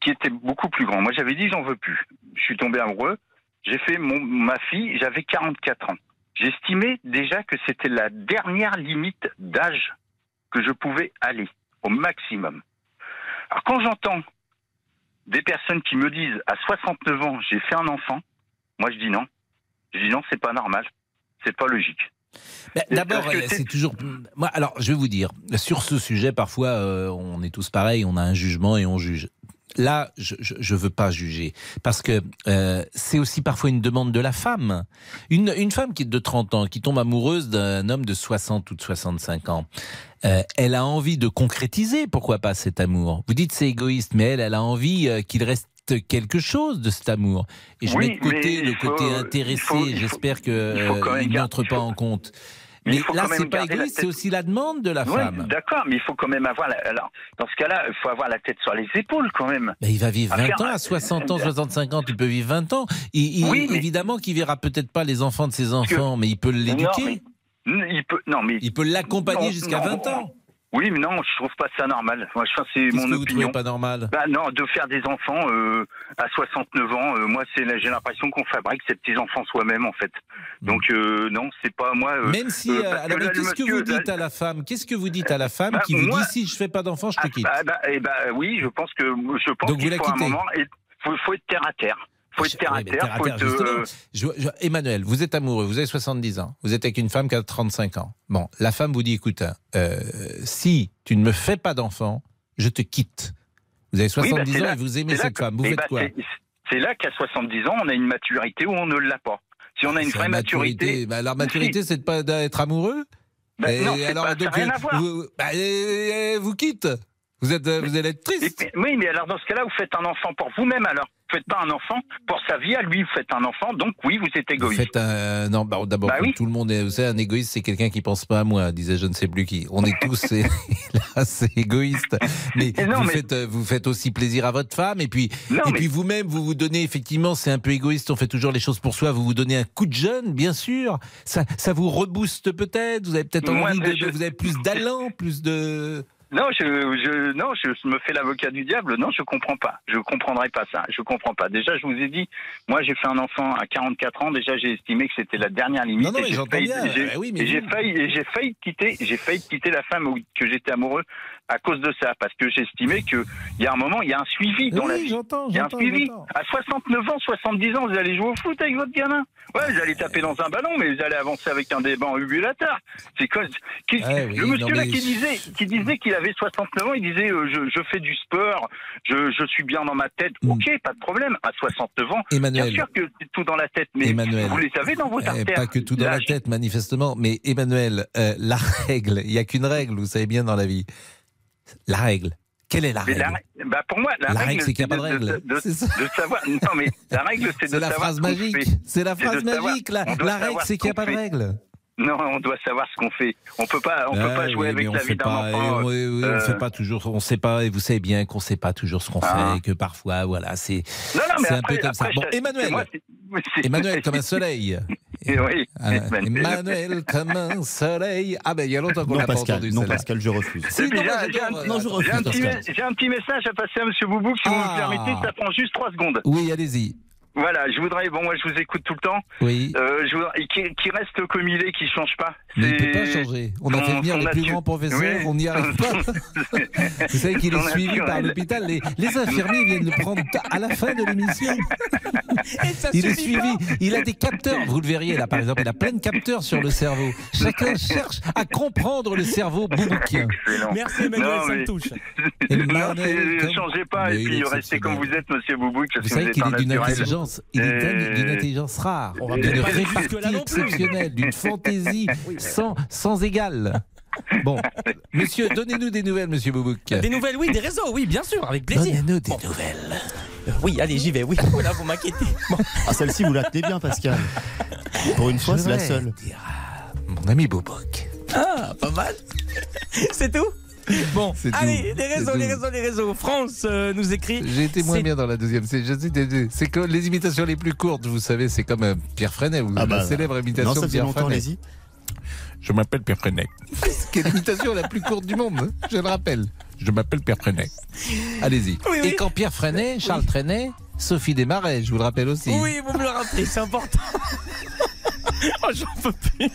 qui était beaucoup plus grand. Moi, j'avais dit, j'en veux plus. Je suis tombé amoureux. J'ai fait mon, ma fille, j'avais 44 ans. J'estimais déjà que c'était la dernière limite d'âge que je pouvais aller, au maximum. Alors, quand j'entends des personnes qui me disent, à 69 ans, j'ai fait un enfant, moi, je dis non. Je dis non, c'est pas normal. C'est pas logique. Ben, D'abord, c'est toujours. Moi, alors, je vais vous dire, sur ce sujet, parfois, euh, on est tous pareils, on a un jugement et on juge. Là, je, je, je veux pas juger parce que euh, c'est aussi parfois une demande de la femme. Une, une femme qui est de 30 ans, qui tombe amoureuse d'un homme de 60 ou de 65 ans, euh, elle a envie de concrétiser, pourquoi pas cet amour. Vous dites c'est égoïste, mais elle, elle a envie euh, qu'il reste quelque chose de cet amour. Et je Oui, mets de côté le faut- côté intéressé. J'espère que il faut quand euh, n'entre pas en compte. Mais Mais il faut là, c'est pas égoïste, c'est aussi la demande de la femme. D'accord, mais il faut quand même avoir. La... Alors, dans ce cas-là, il faut avoir la tête sur les épaules quand même. Mais il va vivre À 20 faire- ans, à 60 ans, 65 ans, il peut vivre 20 ans. Il, il- Oui, mais- Évidemment qu'il verra peut-être pas les enfants de ses enfants, mais il peut l'éduquer. Non, mais- Il peut. Non, mais. Il peut l'accompagner jusqu'à non. 20 ans. Oui, mais non, je trouve pas ça normal. Moi, je pense que c'est mon que vous opinion. pas normal? Bah non, de faire des enfants euh, à 69 ans, euh, moi c'est j'ai l'impression qu'on fabrique ces petits enfants soi-même en fait. Donc euh, non, c'est pas moi. euh, Hmm. Même si, alors, qu'est-ce que vous dites à la femme? Qu'est-ce que vous dites à la femme Bah, qui vous moi- dit si je fais pas d'enfant, je te quitte? Ah, bah, eh bah, oui, je pense que je pense qu'il la faut un moment, il faut, faut être terre à terre. Faut être terre à terre. faut être, euh, justement. Je- je- Emmanuel, vous êtes amoureux, vous avez 70 ans, vous êtes avec une femme qui a 35 ans. Bon, la femme vous dit, écoute, euh, si tu ne me fais pas d'enfant, je te quitte. Vous avez oui, bah, 70 ans là- et vous aimez cette femme, vous eh faites bah, quoi c'est- là qu'à 70 ans, on a une maturité où on ne l'a pas. Si on a une Ah, C'est vraie la maturité. Bah, alors, maturité, c'est de pas d'être amoureux Et non, c'est pas- ça n'a rien à voir. Vous, euh, vous quitte. Vous, êtes, euh, vous allez être triste. Oui, mais alors dans ce cas-là, vous faites un enfant pour vous-même alors. Faites pas un enfant pour sa vie à lui. Vous faites un enfant, donc oui, vous êtes Vous égoïste. faites un. Non, bah, d'abord, Bah oui. tout le monde est. Vous savez, un égoïste, c'est quelqu'un qui pense pas à moi, disait je ne sais plus qui. On est tous c'est- là, c'est égoïste. Mais, non, vous, mais- Faites, vous faites aussi plaisir à votre femme, et puis, Non, et mais- puis vous-même, vous vous donnez effectivement, c'est un peu égoïste, on fait toujours les choses pour soi, vous vous donnez un coup de jeune, bien sûr. Ça, ça vous rebooste peut-être, vous avez peut-être envie mais de, je- de- Vous avez plus d'allant, plus de. Non, je, je, non, je me fais l'avocat du diable. Non, je comprends pas. Je comprendrai pas ça. Je comprends pas. Déjà, je vous ai dit, moi, j'ai fait un enfant à 44 ans. Déjà, j'ai estimé que c'était la dernière limite. Non, non, mais j'entends bien. j'ai- Eh oui, mais j'ai failli, et j'ai failli quitter, j'ai failli quitter la femme que j'étais amoureux à cause de ça, parce que j'estimais que il y a un moment, il y a un suivi dans Oui, la vie. j'entends, Il y a un suivi. À 69 ans, 70 ans, vous allez jouer au foot avec votre gamin. Ouais, vous allez taper dans un ballon, mais vous allez avancer avec un débat ambulateur. C'est quoi qui- oui, Le monsieur là mais- qui disait, qui disait qu'il avait 69 ans, il disait euh, je, je fais du sport, je, je suis bien dans ma tête. Ok, pas de problème. À 69 ans, Hmm. Emmanuel. bien sûr que c'est tout dans la tête, mais Emmanuel. vous les avez dans vos Eh, pas que tout dans la tête, manifestement. Mais Emmanuel, euh, la règle, il n'y a qu'une règle, vous savez bien dans la vie. La règle. Quelle est la règle la- bah pour moi, la, La règle, c'est qu'il n'y a pas de règle. De, de- de savoir. Non, mais la règle, c'est de la savoir phrase magique. C'est la phrase magique. La, la règle, c'est ce qu'il n'y a pas de règle. Non, on doit savoir ce qu'on fait. On peut pas, on peut pas jouer oui, avec la vie d'un enfant. et oui, oui, euh, on fait pas toujours, on sait pas, et vous savez bien qu'on sait pas toujours ce qu'on Ah. fait, que parfois, voilà, c'est, un peu comme ça. après, Bon, je- Emmanuel, moi, Emmanuel comme un soleil. Et oui. Ah, Emmanuel comme un soleil. Ah ben il y a longtemps qu'on l'a pas Pascal, entendu non. Pascal, je refuse. Si, non, j'ai- j'ai un- Non, je j'adore. refuse, J'ai un, petit, Pascal. me- j'ai un petit message à passer à Monsieur Boubouk, si vous Ah. me permettez, ça prend juste trois secondes. Oui, allez-y. Voilà, je voudrais, bon, moi je vous écoute tout le temps, Oui. euh, je voudrais, qui, qui reste comme il est, qui change pas. Mais il peut pas changer. On a fait venir les plus grands professeurs, Oui. on n'y arrive pas. Vous savez qu'il est suivi par l'hôpital. Les, les infirmiers viennent le prendre à la fin de l'émission. Il est suivi. Il a des capteurs. Vous le verriez là, par exemple. Il a plein de capteurs sur le cerveau. Chacun cherche à comprendre le cerveau bouboukien. Excellent. Merci Emmanuel, Non, ça mais- me touche. Ne changez pas, Mais et puis est restez comme vous êtes, monsieur Boubouk, Vous savez qu'il est un d'une naturel. Intelligence, il est d'un- Euh, d'une intelligence rare, On va d'une répartie exceptionnelle, d'une fantaisie sans, sans égal. Bon, monsieur, donnez-nous des nouvelles, monsieur Boubouk. Des nouvelles, oui, des réseaux, oui, bien sûr, avec plaisir. Donnez-nous des nouvelles. Euh, Oui, allez, j'y vais, oui. Voilà, vous m'inquiétez. Bon. Ah, celle-ci, vous la tenez bien, Pascal. Pour une fois, c'est la seule. dire à Mon ami Boubouk. Ah, pas mal. C'est tout Bon, C'est allez, les réseaux, les réseaux, les réseaux. France euh, nous écrit. J'ai été moins bien dans la deuxième. C'est que les imitations les plus courtes, vous savez, c'est comme euh, Pierre Freinet, vous, Ah la bah, célèbre imitation Non, ça de Pierre longtemps, Freinet. allez-y. Je m'appelle Pierre Freinet. C'est l'imitation la plus courte du monde, hein, je le rappelle. Je m'appelle Pierre Freinet. Allez-y. Oui, oui. Et quand Pierre Freinet, Charles Trenet, Sophie Desmarais, je vous le rappelle aussi. Oui, vous me le rappelez, c'est important. oh, j'en peux plus.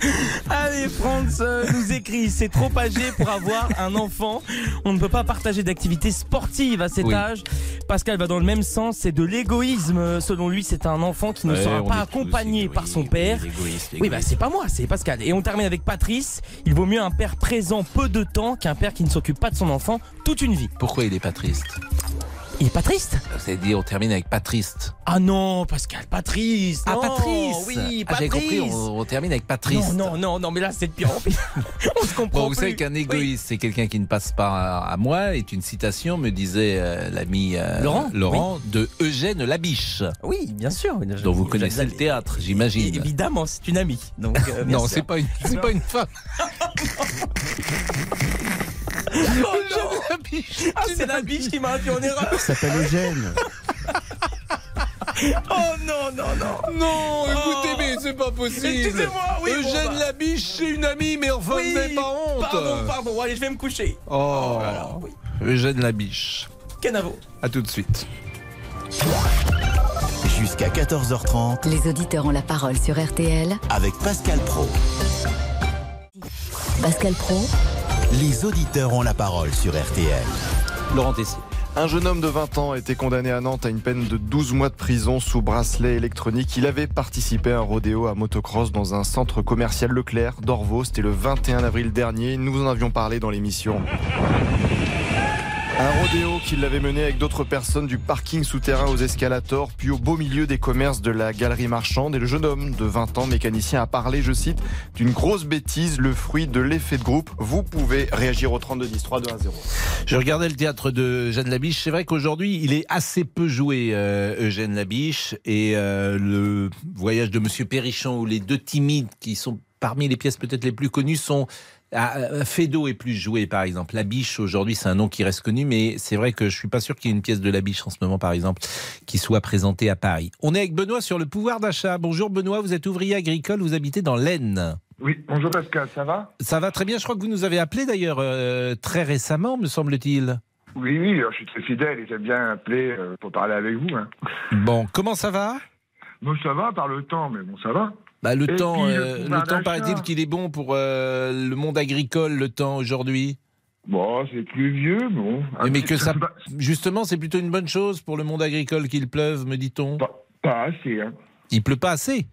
Allez, France euh, nous écrit, c'est trop âgé pour avoir un enfant. On ne peut pas partager d'activités sportives à cet Oui. âge. Pascal va dans le même sens, c'est de l'égoïsme. Selon lui, c'est un enfant qui ne Ouais, sera pas tous accompagné par son père. Oui, bah c'est pas moi, c'est Pascal. Et on termine avec Patrice. Il vaut mieux un père présent peu de temps qu'un père qui ne s'occupe pas de son enfant toute une vie. Pourquoi il est pas triste? Il est pas triste Vous avez dit, on termine avec pas triste. Ah non, Pascal, Patrice. Ah, non, Patrice Oui, Ah, Patrice. compris, on, on termine avec Patrice. Non, non, non, non, mais là c'est de pire en pire. On se comprend Bon, vous plus. savez qu'un égoïste, c'est quelqu'un qui ne passe pas à, à moi, est une citation, me disait euh, l'ami euh, Laurent de Eugène Labiche, Oui, bien sûr. dont vous connaissez le théâtre, j'imagine. Évidemment, c'est une amie. Donc, euh, Non, c'est pas une, c'est pas une femme. Oh, non. Ah, c'est la biche qui m'a induit en erreur. Il s'appelle Eugène. Oh non, non, non. Non, écoutez, mais c'est pas possible. Excusez-moi, oui. bon, Eugène bah. Labiche, c'est une amie, mais enfin, Oui, vous pas honte. Pardon, pardon. Bon, allez, je vais me coucher. Oh, là là, oui. Eugène Labiche. Canavo. À tout de suite. Jusqu'à 14h30 Les auditeurs ont la parole sur RTL. avec Pascal Pro. Pascal Pro, Les auditeurs ont la parole sur RTL. Laurent Tessier. Un jeune homme de 20 ans a été condamné à Nantes à une peine de 12 mois de prison sous bracelet électronique. Il avait participé à un rodéo à motocross dans un centre commercial Leclerc d'Orvaux. C'était le 21 avril dernier. Nous en avions parlé dans l'émission. Un rodéo qui l'avait mené avec d'autres personnes du parking souterrain aux escalators, puis au beau milieu des commerces de la galerie marchande. Et le jeune homme de 20 ans, mécanicien, a parlé, je cite, d'une grosse bêtise, le fruit de l'effet de groupe. Vous pouvez réagir au 32 10 3 2 1 0. Je regardais le théâtre de Jeanne Labiche. C'est vrai qu'aujourd'hui, il est assez peu joué, euh, Eugène Labiche. Et euh, le voyage de Monsieur Perrichon, où les deux timides, qui sont parmi les pièces peut-être les plus connues, sont ah, euh, Fédo est plus joué, par exemple. La Biche, aujourd'hui, c'est un nom qui reste connu, mais c'est vrai que je suis pas sûr qu'il y ait une pièce de La Biche en ce moment, par exemple, qui soit présentée à Paris. On est avec Benoît sur le pouvoir d'achat. Bonjour Benoît, vous êtes ouvrier agricole, vous habitez dans l'Aisne. Oui, bonjour Pascal, ça va? Ça va très bien, je crois que vous nous avez appelé d'ailleurs euh, très récemment, me semble-t-il. Oui, oui, alors je suis très fidèle et j'aime bien appeler euh, pour parler avec vous. hein. Bon, comment ça va? Bon, ça va par le temps, mais bon, ça va. Bah, le Et temps, puis, le euh, le temps paraît-il qu'il est bon pour euh, le monde agricole, le temps aujourd'hui. Bon, c'est pluvieux, bon. Mais que ça, justement, c'est plutôt une bonne chose pour le monde agricole qu'il pleuve, me dit-on. Pas assez, hein. Il pleut pas assez.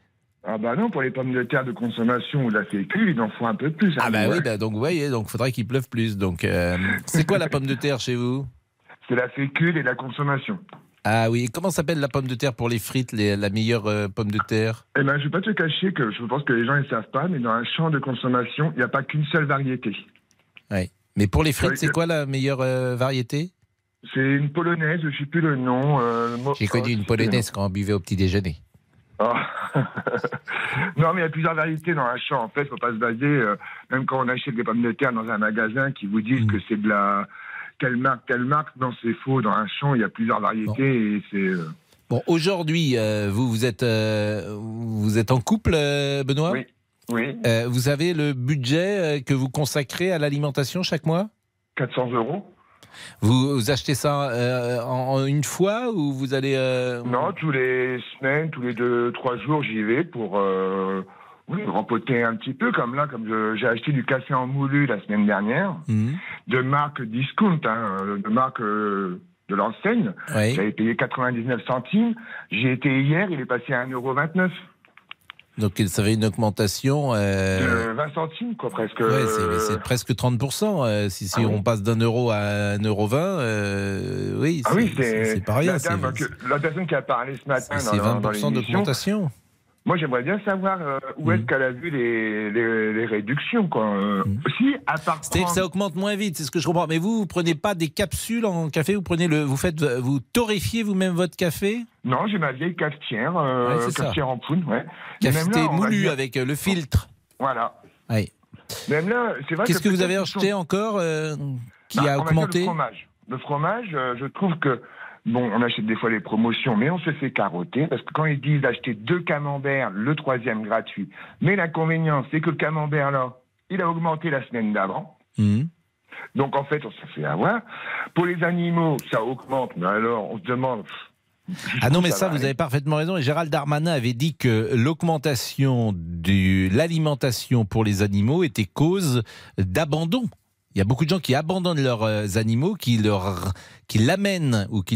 Ah bah non, pour les pommes de terre de consommation ou de la fécule, il en faut un peu plus. Ah hein, bah ouais. oui, bah donc vous voyez, donc faudrait qu'il pleuve plus. Donc euh, c'est quoi la pomme de terre chez vous? C'est la fécule et la consommation. Ah oui, et comment s'appelle la pomme de terre pour les frites, les- la meilleure euh, pomme de terre? Eh ben, je vais pas te cacher que je pense que les gens ne savent pas, mais dans un champ de consommation, il n'y a pas qu'une seule variété. Oui. Mais pour les frites, c'est quoi la meilleure euh, variété? C'est une polonaise, je ne sais plus le nom. euh, J'ai connu une polonaise quand on buvait au petit déjeuner. Ah. non, mais il y a plusieurs variétés dans un champ. En fait, il ne faut pas se baser, euh, même quand on achète des pommes de terre dans un magasin qui vous Mm. disent que c'est de la telle marque, telle marque. Non, c'est faux. Dans un champ, il y a plusieurs variétés et c'est. euh, Bon, aujourd'hui, euh, vous vous êtes euh, vous êtes en couple, euh, Benoît Oui. Oui. Vous avez le budget que vous consacrez à l'alimentation chaque mois 400 euros. Vous, vous achetez ça en, en une fois ou vous allez Non, tous les semaines, tous les deux, trois jours, j'y vais pour oui, rempoter un petit peu. Comme là, comme j'ai acheté du café en moulu la semaine dernière, Mhm. de marque discount, hein, de marque euh, de l'enseigne. Oui. J'avais payé 99 centimes. J'ai été hier, il est passé à 1,29€. Donc ça fait une augmentation. euh, De 20 centimes, quoi, presque. ouais, c'est- presque 30%. euh, si si Ah oui. on passe d'un euro à 1,20€, euh, oui, Ah c'est oui, c'est- c'est c'est pas rien. La, c'est- dame que- la personne qui a parlé ce matin C'est dans, dans 20% l'émission, d'augmentation. Moi, j'aimerais bien savoir euh, où Mm. est-ce qu'elle a vu les, les, les réductions, quoi. Euh, Si, à part C'est-à-dire que prendre- ça augmente moins vite, c'est ce que je comprends. Mais vous, vous prenez pas des capsules en café, vous prenez le, vous faites, vous torréfiez vous-même votre café? Non, j'ai ma vieille cafetière, euh, Ouais, c'est ça. cafetière en poudre, ouais. Et même Café là, on va moulu dire- avec euh, le filtre. Voilà. Oui. Même là, c'est vrai Qu'est-ce que vous avez acheté sont- encore qui Bah, a augmenté Le fromage. Le fromage, je trouve que, bon, on achète des fois les promotions, mais on se fait carotter, parce que quand ils disent d'acheter deux camemberts, le troisième gratuit. Mais l'inconvénient, c'est que le camembert, là, il a augmenté la semaine d'avant. Mhm. Donc, en fait, on se fait avoir. Pour les animaux, ça augmente, mais alors, on se demande. Ah non, mais ça, vous avez parfaitement raison. Et Gérald Darmanin avait dit que l'augmentation de l'alimentation pour les animaux était cause d'abandon. Il y a beaucoup de gens qui abandonnent leurs euh, animaux, qui leur, qui l'amènent ou qui,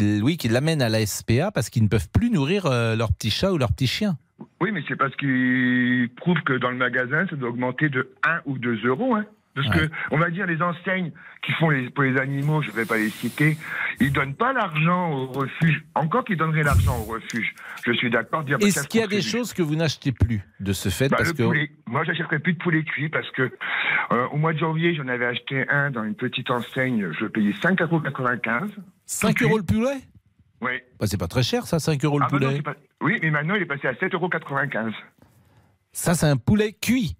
l'amènent à la SPA parce qu'ils ne peuvent plus nourrir euh, leur petit chat ou leur petit chien. Oui, mais c'est parce qu'ils prouvent que dans le magasin, ça doit augmenter de 1 ou 2 euros. Hein. Parce que, on va dire, les enseignes qui font les, pour les animaux, je ne vais pas les citer, ils donnent pas l'argent au refuge. Encore qu'ils donneraient l'argent au refuge. Je suis d'accord. dire, bah, Est-ce qu'il y a des choses que vous n'achetez plus de ce fait Bah, parce le que poulet. Moi, j'achèterais plus de poulet cuit parce que euh, au mois de janvier, j'en avais acheté un dans une petite enseigne. Je payais 5,95 euros. 5 euros le poulet? Oui. Bah, c'est pas très cher, ça, 5 euros le Ah, bah poulet. pas- Oui, mais maintenant, il est passé à 7,95 euros. Ça, c'est un poulet cuit.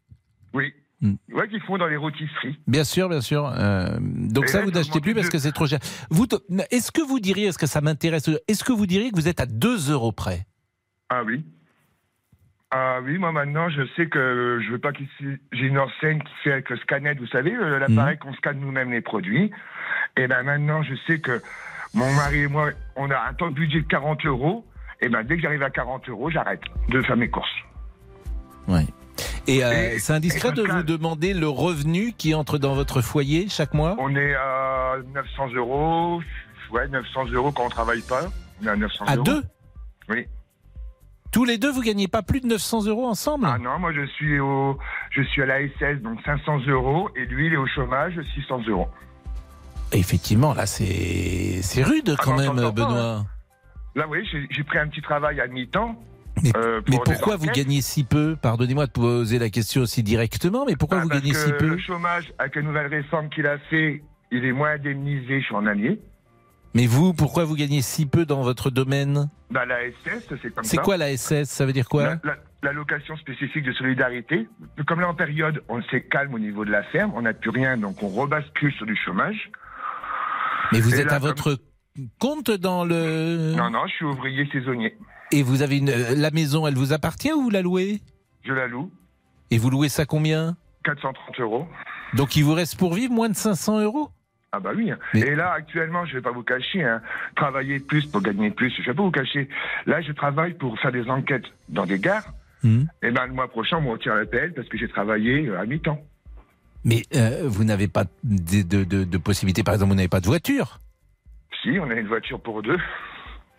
Oui. Hmm. Ouais, qu'ils font dans les rôtisseries. Bien sûr, bien sûr. Euh, donc Et ça, là, vous n'achetez plus parce que c'est trop cher. Vous, est-ce que vous diriez, est-ce que ça m'intéresse, est-ce que vous diriez que vous êtes à 2 euros près? Ah oui. Ah oui, moi maintenant, je sais que je veux pas qu'il j'ai une enseigne qui fait avec le scanner, vous savez, euh, l'appareil Mhm. qu'on scanne nous-mêmes les produits. Et ben maintenant, je sais que mon mari et moi, on a un temps de budget de 40 euros. Et ben dès que j'arrive à 40 euros, j'arrête de faire mes courses. Et, euh, Et- c'est indiscret et de vous demander le revenu qui entre dans votre foyer chaque mois? On est à 900 euros. Ouais, 900 euros quand on travaille pas. On est à 900 À euros. deux? Oui. Tous les deux, vous gagnez pas plus de 900 euros ensemble? Ah non, moi je suis au, je suis à la SS, donc 500 euros, et lui il est au chômage, 600 euros. Effectivement, là, c'est c'est rude quand Ah, non, même, pas, Benoît. Là, oui, j'ai pris un petit travail à mi-temps. Mais, euh, mais pourquoi vous gagnez si peu Pardonnez-moi de poser la question aussi directement, mais pourquoi vous Parce gagnez si peu le chômage, avec la nouvelle réforme qu'il a fait, il est moins indemnisé journalier. Mais vous, pourquoi vous gagnez si peu dans votre domaine Bah, la SS, c'est comme ça. C'est quoi la SS Ça veut dire quoi? La, la- l'allocation spécifique de solidarité. Comme là, en période, on s'est calme au niveau de la ferme, on n'a plus rien, donc on rebascule sur du chômage. Mais vous Et êtes là, à votre compte dans le. Non, non, je suis ouvrier saisonnier. Et vous avez une. euh, La maison, elle vous appartient ou vous la louez? Je la loue, Et vous louez ça combien? 430 euros. Donc il vous reste pour vivre moins de 500 euros? Ah bah oui. Et là, actuellement, je vais pas vous cacher, hein, travailler plus pour gagner plus, je vais pas vous cacher. Là, je travaille pour faire des enquêtes dans des gares. Mhm. Et ben le mois prochain, on me retire la PL parce que j'ai travaillé euh, à mi-temps. Mais euh, vous n'avez pas de, de, de- de possibilité, par exemple, vous n'avez pas de voiture? Si, on a une voiture pour deux.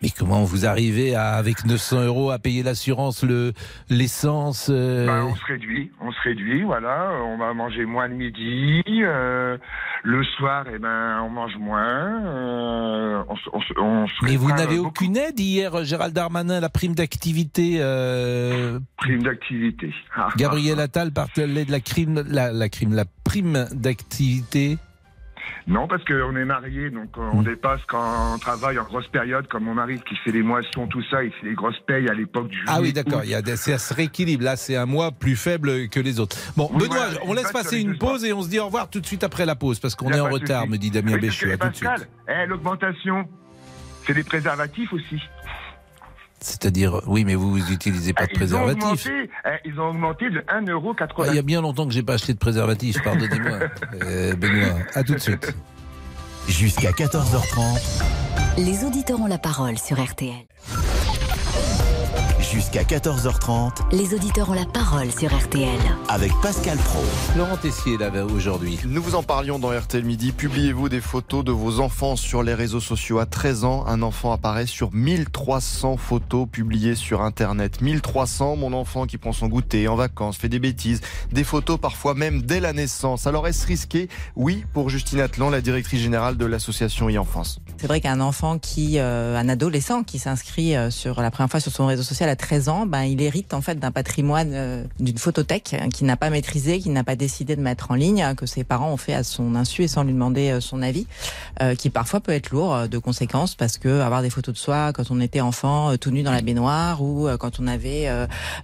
Mais comment vous arrivez à, avec 900 euros à payer l'assurance, le l'essence euh, Ben, on se réduit, on se réduit, voilà. On va manger moins le midi. euh, le soir, eh ben, on mange moins. euh, on, se- on on se Mais vous n'avez aucune aide hier, Gérald Darmanin, la prime d'activité. euh, prime d'activité. Gabriel Attal parlait de la crime, la, la crime, la prime d'activité. Non, parce qu'on est mariés, donc on dépasse quand on travaille en grosse période, comme mon mari qui fait les moissons, tout ça, il fait les grosses payes à l'époque du Ah oui, d'accord. Il y a des, ça se rééquilibre. Là, c'est un mois plus faible que les autres. Bon, Oui, Benoît, voilà, on laisse passer une pause et on se dit au revoir tout de suite après la pause parce qu'on est en retard, me dit Damien Béchu. que, À tout de suite. Pascal, eh, l'augmentation, c'est des préservatifs aussi. C'est-à-dire, oui, mais vous, vous utilisez pas de Eh, ils, ont préservatif. augmenté, eh, ils ont augmenté de 1,80€. Ah, Il y a bien longtemps que j'ai pas acheté de préservatif, pardonnez-moi. Euh, Benoît, à tout de suite. Jusqu'à 14h30, Les auditeurs ont la parole sur RTL. Jusqu'à 14h30, Les auditeurs ont la parole sur RTL. avec Pascal Pro. Laurent Tessier, là, aujourd'hui. Nous vous en parlions dans RTL Midi. Publiez-vous des photos de vos enfants sur les réseaux sociaux. À 13 ans, un enfant apparaît sur 1300 photos publiées sur Internet. 1300, mon enfant qui prend son goûter en vacances, fait des bêtises, des photos parfois même dès la naissance. Alors est-ce risqué? Oui, pour Justine Atlan, la directrice générale de l'association e-enfance. C'est vrai qu'un enfant qui, euh, un adolescent qui s'inscrit euh, sur la première fois sur son réseau social à 13 ans, ben il hérite en fait d'un patrimoine, euh, d'une photothèque hein, qu'il n'a pas maîtrisé, qu'il n'a pas décidé de mettre en ligne, hein, que ses parents ont fait à son insu et sans lui demander euh, son avis, euh, qui parfois peut être lourd de conséquences parce que avoir des photos de soi quand on était enfant, tout nu dans la baignoire ou quand on avait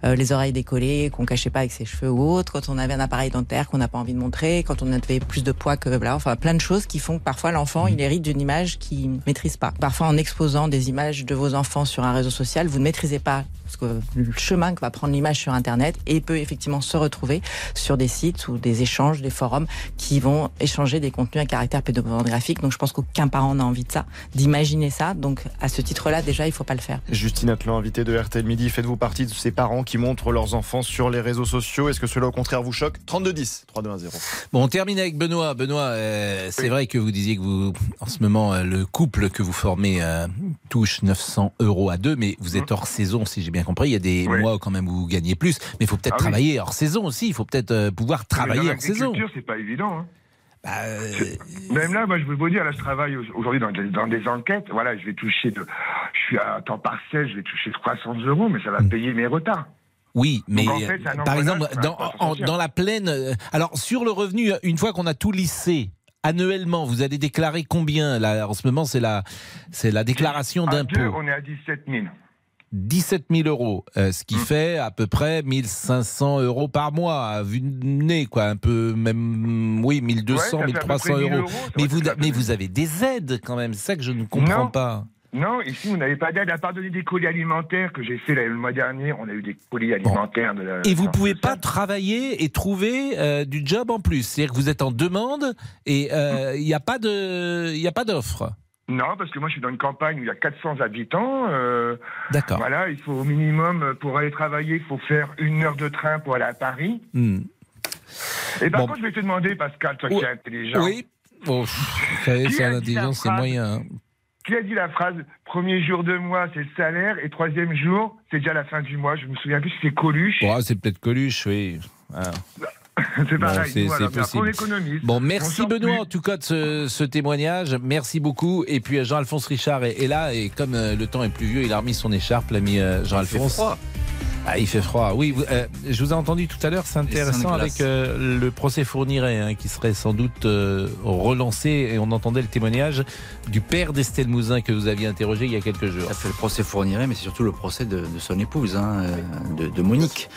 les oreilles décollées, qu'on cachait pas avec ses cheveux ou autre, quand on avait un appareil dentaire qu'on n'a pas envie de montrer, quand on avait plus de poids que voilà, enfin plein de choses qui font que parfois l'enfant il hérite d'une image qu'il maîtrise pas. Parfois en exposant des images de vos enfants sur un réseau social, vous ne maîtrisez pas parce que le chemin que va prendre l'image sur internet et peut effectivement se retrouver sur des sites ou des échanges, des forums qui vont échanger des contenus à caractère pédopornographique. Donc je pense qu'aucun parent n'a envie de ça, d'imaginer ça. Donc à ce titre-là, déjà il faut pas le faire. Justine Atlan, invitée de RTL Midi, faites-vous partie de ces parents qui montrent leurs enfants sur les réseaux sociaux? Est-ce que cela au contraire vous choque? 3210, 3210. Bon, on termine avec Benoît. Benoît, euh, c'est vrai que vous disiez que vous, en ce moment, euh, le couple que vous formez euh, touche 900 euros à deux, mais vous êtes hors saison, si j'ai bien compris. Il y a des mois quand même où vous gagnez plus, mais il faut peut-être Ah oui. travailler hors saison aussi. Il faut peut-être euh, pouvoir travailler Mais dans hors saison. c'est pas évident. hein. Bah, euh, Même là, moi, je veux vous dire, là, je travaille aujourd'hui dans, des- dans des enquêtes. Voilà, je vais toucher de, je suis à temps partiel, je vais toucher 300 euros, mais ça va payer mes retards. Oui, mais en fait, par exemple, dans, en- la plaine, euh, alors sur le revenu, une fois qu'on a tout lissé, annuellement, vous allez déclarer combien là En ce moment, c'est la, c'est la déclaration d'impôt? on est à 17 000. 17 000 euros, euh, ce qui fait à peu près 1500 euros par mois, à vue de nez, quoi, un peu même, oui, 1200, Ouais, ça fait à peu 1300 près 1000 euros. euros, Mais vous, mais vous avez des aides quand même, c'est ça que je ne comprends Non. pas. Non, ici, vous n'avez pas d'aide, à part donner des colis alimentaires que j'ai fait là, le mois dernier. On a eu des colis alimentaires de la. Et vous pouvez pas travailler et trouver euh, du job en plus. C'est-à-dire que vous êtes en demande et euh, n'y de, il y a pas d'offre. Non, parce que moi, je suis dans une campagne où il y a 400 habitants. euh, D'accord. Voilà, il faut au minimum, euh, pour aller travailler, il faut faire une heure de train pour aller à Paris. Hmm. Et par Bon. contre, je vais te demander, Pascal, toi qui es intelligent. Oui. Bon, vous savez, l'intelligence, c'est moyen. hein. Qui a dit la phrase premier jour de mois, c'est le salaire, et troisième jour, c'est déjà la fin du mois Je me souviens plus si c'est Coluche. Bon, c'est peut-être Coluche, oui. Ah. c'est pareil. nous, voilà, possible. Bon, On merci Benoît plus. en tout cas de ce, ce témoignage. Merci beaucoup. Et puis euh, Jean-Alphonse Richard est, est là et comme euh, le temps est pluvieux, il a remis son écharpe, l'ami euh, Jean-Alphonse. Ah, il fait froid. Oui, vous- euh, je vous ai entendu tout à l'heure. C'est intéressant avec euh, le procès Fourniret hein, qui serait sans doute euh, relancé et on entendait le témoignage du père d'Estelle Mouzin que vous aviez interrogé il y a quelques jours. Ça fait le procès Fourniret, mais c'est surtout le procès de, de son épouse, hein, de, de Monique,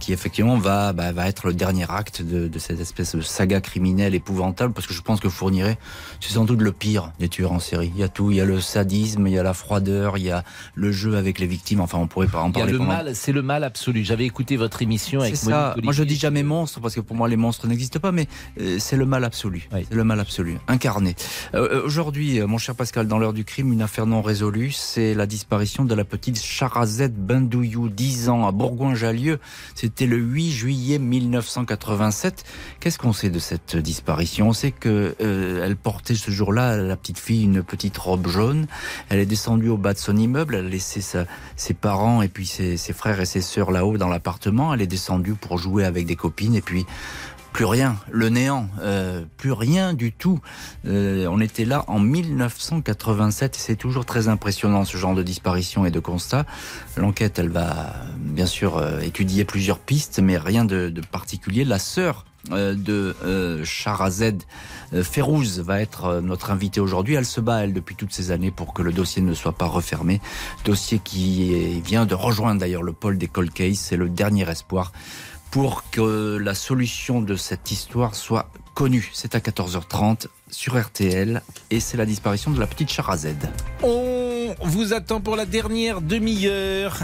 qui effectivement va, bah, va être le dernier acte de, de cette espèce de saga criminelle épouvantable, parce que je pense que Fourniret, c'est sans doute le pire des tueurs en série. Il y a tout, il y a le sadisme, il y a la froideur, il y a le jeu avec les victimes. Enfin, on pourrait pas en Il y a parler. le pendant- mal, c'est le mal absolu. J'avais écouté votre émission avec Monique ça. Moi, je dis jamais monstre parce que pour moi, les monstres n'existent pas, mais euh, c'est le mal absolu. C'est le mal absolu, incarné. Euh, Aujourd'hui, euh, mon cher Pascal, dans l'heure du crime, une affaire non résolue, c'est la disparition de la petite Charazette Bendouillou, 10 ans, à Bourgoin-Jallieu. C'était le 8 juillet 1987. Qu'est-ce qu'on sait de cette disparition? On sait que euh, elle portait ce jour-là, la petite fille, une petite robe jaune. Elle est descendue au bas de son immeuble. Elle a laissé sa- ses parents et puis ses, ses frères et ses sœurs là-haut dans l'appartement. Elle est descendue pour jouer avec des copines et puis plus rien, le néant, euh, plus rien du tout. Euh, on était là en 1987 et c'est toujours très impressionnant ce genre de disparition et de constat. L'enquête, elle va bien sûr euh, étudier plusieurs pistes, mais rien de, de particulier. La sœur de euh, Charazed euh, Férouz va être euh, notre invitée aujourd'hui. Elle se bat, elle, depuis toutes ces années pour que le dossier ne soit pas refermé. Dossier qui vient de rejoindre d'ailleurs le pôle des cold case. C'est le dernier espoir pour que la solution de cette histoire soit connue. C'est à 14h30 sur RTL et c'est la disparition de la petite Charazed. On vous attend pour la dernière demi-heure.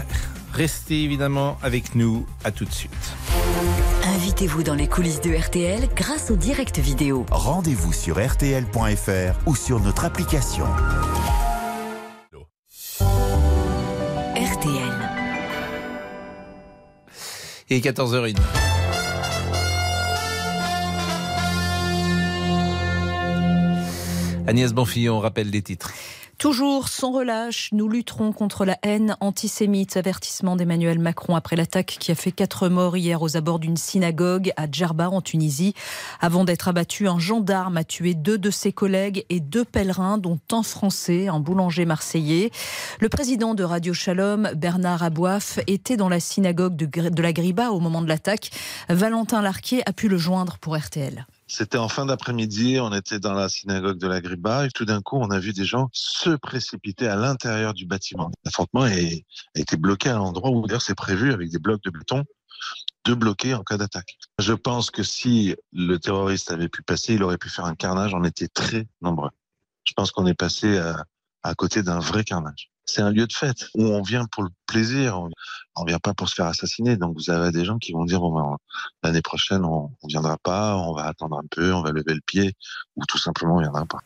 Restez évidemment avec nous. À tout de suite. Invitez-vous dans les coulisses de RTL grâce au direct vidéo. Rendez-vous sur rtl.fr ou sur notre application. RTL. Et 14h01. Agnès Bonfillon rappelle les titres. Toujours sans relâche, nous lutterons contre la haine antisémite. Avertissement d'Emmanuel Macron après l'attaque qui a fait quatre morts hier aux abords d'une synagogue à Djerba en Tunisie. Avant d'être abattu, un gendarme a tué deux de ses collègues et deux pèlerins, dont un français, un boulanger marseillais. Le président de Radio Shalom, Bernard Abouaf, était dans la synagogue de, de la Griba au moment de l'attaque. Valentin Larquier a pu le joindre pour RTL. C'était en fin d'après-midi, on était dans la synagogue de la Griba et tout d'un coup, on a vu des gens se précipiter à l'intérieur du bâtiment. L'affrontement a été bloqué à l'endroit où d'ailleurs c'est prévu avec des blocs de béton de bloquer en cas d'attaque. Je pense que si le terroriste avait pu passer, il aurait pu faire un carnage. On était très nombreux. Je pense qu'on est passé à côté d'un vrai carnage. C'est un lieu de fête où on vient pour le plaisir. On, on vient pas pour se faire assassiner. Donc vous avez des gens qui vont dire ben, l'année prochaine on, on viendra pas, on va attendre un peu, on va lever le pied, ou tout simplement on viendra pas.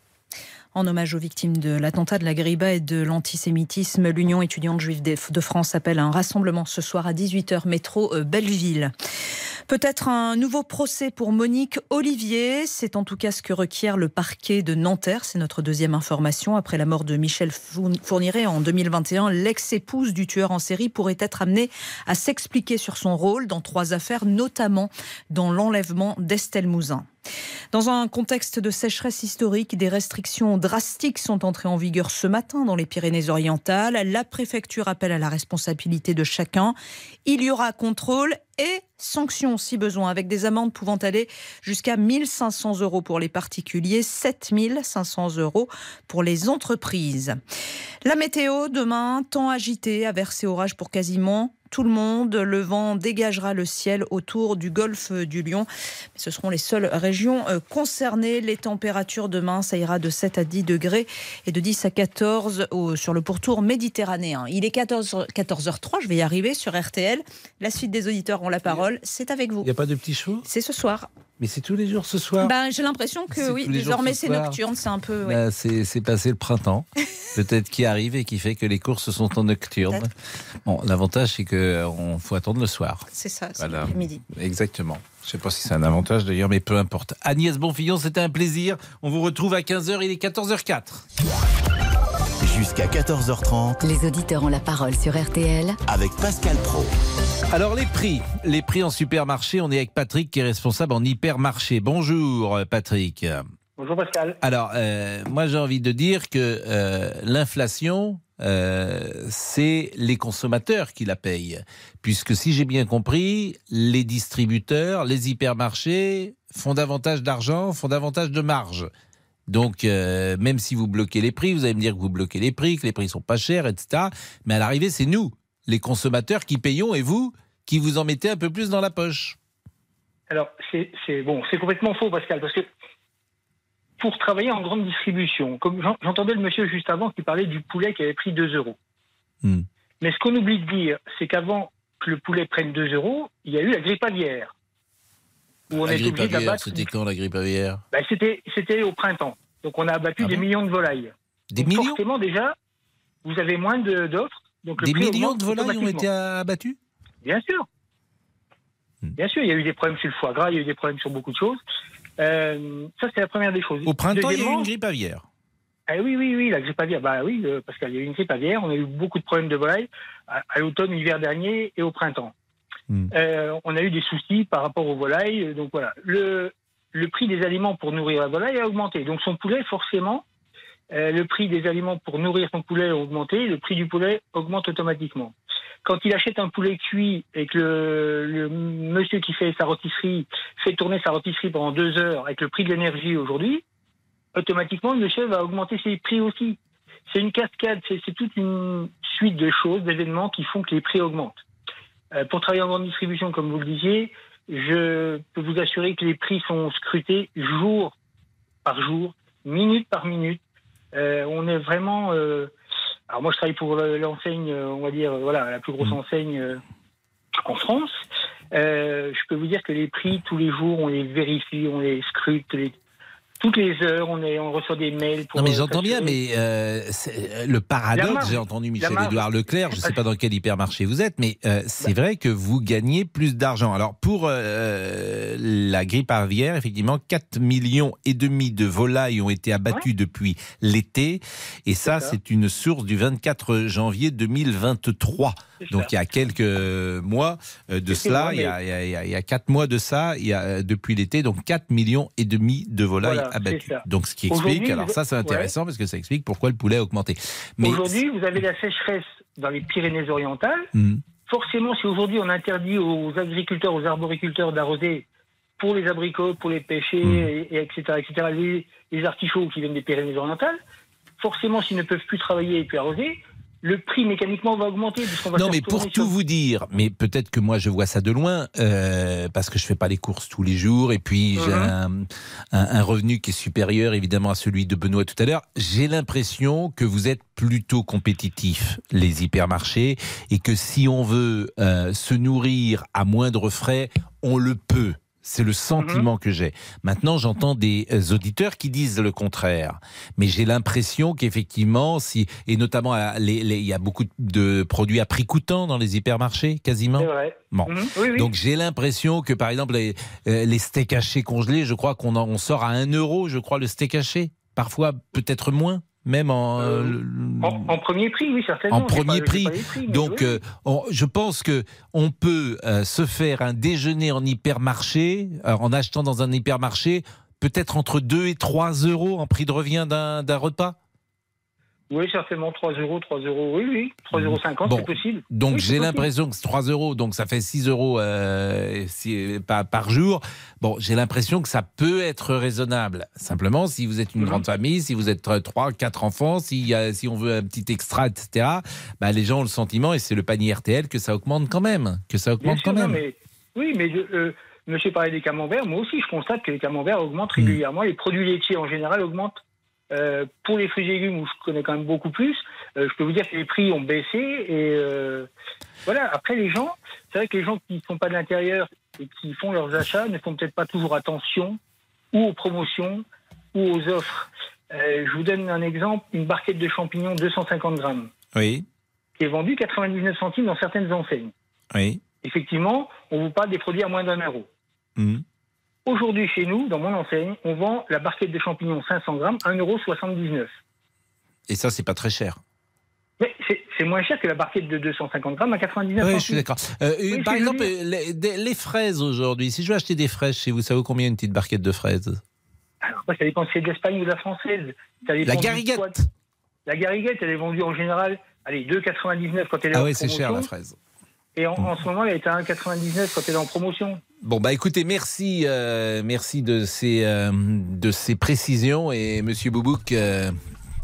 En hommage aux victimes de l'attentat de la Griba et de l'antisémitisme, l'Union étudiante juive de de France appelle à un rassemblement ce soir à 18h métro euh, Belleville. Peut-être un nouveau procès pour Monique Olivier. C'est en tout cas ce que requiert le parquet de Nanterre. C'est notre deuxième information. Après la mort de Michel Fourn- Fourniret en 2021, l'ex-épouse du tueur en série pourrait être amenée à s'expliquer sur son rôle dans trois affaires, notamment dans l'enlèvement d'Estelle Mouzin. Dans un contexte de sécheresse historique, des restrictions drastiques sont entrées en vigueur ce matin dans les Pyrénées-Orientales. La préfecture appelle à la responsabilité de chacun. Il y aura contrôle et sanctions si besoin, avec des amendes pouvant aller jusqu'à 1500 euros pour les particuliers, 7500 euros pour les entreprises. La météo, demain, temps agité, averse et orage pour quasiment tout le monde. Le vent dégagera le ciel autour du golfe du Lion. Ce seront les seules régions euh, concernées. Les températures demain, ça ira de 7 à 10 degrés et de 10 à 14 au- sur le pourtour méditerranéen. Il est 14, 14h03, je vais y arriver sur RTL. La suite des auditeurs ont la parole. C'est avec vous. Il n'y a pas de petits chevaux? C'est ce soir. Mais c'est tous les jours ce soir Ben, J'ai l'impression que oui, désormais ce c'est nocturne, c'est un peu. ouais. Bah, c'est c'est passé le printemps, peut-être qui arrive et qui fait que les courses sont en nocturne. Bon, l'avantage c'est que on faut attendre le soir. C'est ça, c'est Voilà. l'après-midi. Exactement. Je sais pas si c'est un avantage d'ailleurs, mais peu importe. Agnès Bonfillon, c'était un plaisir. On vous retrouve à 15h, il est 14h04. Jusqu'à 14h30 Les auditeurs ont la parole sur RTL avec Pascal Pro. Alors les prix, les prix en supermarché, on est avec Patrick qui est responsable en hypermarché. Bonjour euh, Patrick. Bonjour Pascal. Alors euh, moi j'ai envie de dire que euh, l'inflation, euh, c'est les consommateurs qui la payent. Puisque si j'ai bien compris, les distributeurs, les hypermarchés font davantage d'argent, font davantage de marge. Donc, euh, même si vous bloquez les prix, vous allez me dire que vous bloquez les prix, que les prix sont pas chers, etc. Mais à l'arrivée, c'est nous, les consommateurs, qui payons et vous, qui vous en mettez un peu plus dans la poche. Alors, c'est bon, c'est complètement faux, Pascal, parce que pour travailler en grande distribution, comme j'en- j'entendais le monsieur juste avant qui parlait du poulet qui avait pris 2 euros. Hmm. Mais ce qu'on oublie de dire, c'est qu'avant que le poulet prenne 2 euros, il y a eu la grippe aviaire. Où on la grippe aviaire, c'était quand la grippe aviaire? Ben, c'était, au printemps. Donc on a abattu Ah des millions de volailles. Des Donc, millions? Forcément, déjà, vous avez moins d'offres. Donc Des millions de volailles ont été abattus? Bien sûr. Bien sûr, il y a eu des problèmes sur le foie gras, il y a eu des problèmes sur beaucoup de choses. Euh, ça, c'est la première des choses. Au printemps, il y a eu une grippe aviaire. Ah oui, oui, oui, la grippe aviaire. Bah oui, euh, parce qu'il y a eu une grippe aviaire. On a eu beaucoup de problèmes de volailles à, à l'automne, l'hiver dernier et au printemps. Euh, on a eu des soucis par rapport aux volailles. Donc voilà, le, le prix des aliments pour nourrir la volaille a augmenté. Donc son poulet, forcément, euh, le prix des aliments pour nourrir son poulet a augmenté. Le prix du poulet augmente automatiquement. Quand il achète un poulet cuit et que le, monsieur qui fait sa rôtisserie fait tourner sa rôtisserie pendant deux heures avec le prix de l'énergie aujourd'hui, automatiquement, le monsieur va augmenter ses prix aussi. C'est une cascade, c'est c'est toute une suite de choses, d'événements qui font que les prix augmentent. Euh, pour travailler en grande distribution, comme vous le disiez, je peux vous assurer que les prix sont scrutés jour par jour, minute par minute. Euh, on est vraiment. euh, alors moi, je travaille pour le- l'enseigne, euh, on va dire, voilà, la plus grosse enseigne euh, en France. Je peux vous dire que les prix tous les jours, on les vérifie, on les scrute, les- toutes les heures, on, est, on reçoit des mails pour. Non mais euh, j'entends bien, mais euh, c'est- le paradoxe, j'ai entendu La Michel marge. Édouard Leclerc, je ne sais pas dans quel hypermarché vous êtes, mais euh, c'est vrai que vous gagnez plus d'argent. Alors pour euh, la grippe aviaire, effectivement, 4 millions et demi de volailles ont été abattues depuis l'été, et ça c'est une source du 24 janvier 2023. C'est Donc ça. il y a quelques mois euh, de cela, il y, a, il, y a, il y a- il y a quatre mois de ça, il y a, euh, depuis l'été, donc 4 millions et demi de volailles Voilà, Donc ce qui explique, alors ça c'est ouais. intéressant parce que ça explique pourquoi le poulet a augmenté. Mais Aujourd'hui, vous avez la sécheresse dans les Pyrénées-Orientales. Hmm. Forcément, si aujourd'hui on interdit aux agriculteurs, aux arboriculteurs d'arroser pour les abricots, pour les pêchers, et, et etc., etc., les, les artichauts qui viennent des Pyrénées-Orientales, forcément, s'ils ne peuvent plus travailler et plus arroser, le prix mécaniquement va augmenter. va non, mais pour tout vous dire, mais peut-être que moi je vois ça de loin, euh, parce que je fais pas les courses tous les jours, et puis j'ai Mhm. un, un- un revenu qui est supérieur évidemment à celui de Benoît tout à l'heure. J'ai l'impression que vous êtes plutôt compétitifs, les hypermarchés, et que si on veut euh, se nourrir à moindre frais, on le peut. C'est le sentiment que j'ai. Maintenant, j'entends des euh, auditeurs qui disent le contraire. Mais j'ai l'impression qu'effectivement, si, et notamment, à- les- les- il y a beaucoup de produits à prix coûtant dans les hypermarchés, quasiment. C'est vrai. Bon. Mhm. Oui, oui. Donc j'ai l'impression que par exemple les, euh, les steaks hachés congelés, je crois qu'on en- on sort à 1 euro, je crois, le steak haché. Parfois peut-être moins, même en, euh, le- En, en premier prix, oui, certainement. en premier pas- prix. Donc, oui. euh, on- je pense que on peut euh, se faire un déjeuner en hypermarché, euh, en achetant dans un hypermarché, peut-être entre 2 et 3 euros en prix de revient d'un repas. Oui, certainement 3 euros, 3 euros, oui, oui, 3,50 euros, Bon. c'est possible. Donc Oui, j'ai l'impression que c'est 3 euros, donc ça fait 6 euros euh, si- par, par jour. Bon, j'ai l'impression que ça peut être raisonnable. Simplement, si vous êtes une Mhm. grande famille, si vous êtes 3, 4 enfants, si, si on veut un petit extra, etc., bah, les gens ont le sentiment, et c'est le panier RTL, que ça augmente quand même. Que ça Bien augmente sûr, quand non, même. mais, oui, mais je- euh, monsieur parlait des camemberts. Moi aussi, je constate que les camemberts augmentent Hmm. régulièrement. Les produits laitiers, en général, augmentent. Euh, pour les fruits et légumes, où je connais quand même beaucoup plus, euh, je peux vous dire que les prix ont baissé. Et euh, voilà, après, les gens, c'est vrai que les gens qui ne sont pas de l'intérieur et qui font leurs achats ne font peut-être pas toujours attention ou aux promotions ou aux offres. Je vous donne un exemple une barquette de champignons 250 grammes Oui, qui est vendue 99 centimes dans certaines enseignes. oui. Effectivement, on vous parle des produits à moins d'un euro. Mhm. Aujourd'hui, chez nous, dans mon enseigne, on vend la barquette de champignons 500 grammes 1,79 euro. Et ça, c'est pas très cher. Mais c'est moins cher que la barquette de 250 grammes à 99 Oui, je suis d'accord. Euh, Oui, par exemple, les, fraises aujourd'hui, si je veux acheter des fraises chez vous, ça vaut combien une petite barquette de fraises? Alors, ça dépend si c'est de l'Espagne ou de la française. La gariguette. La gariguette, elle est vendue en général, allez, 2,99 quand elle est Ah oui, c'est cher la fraise. Et en, en ce moment, elle est à 1,99 quand elle est en promotion. Bon bah écoutez, merci, euh, merci de ces euh, de ces précisions et Monsieur Boubouk, euh,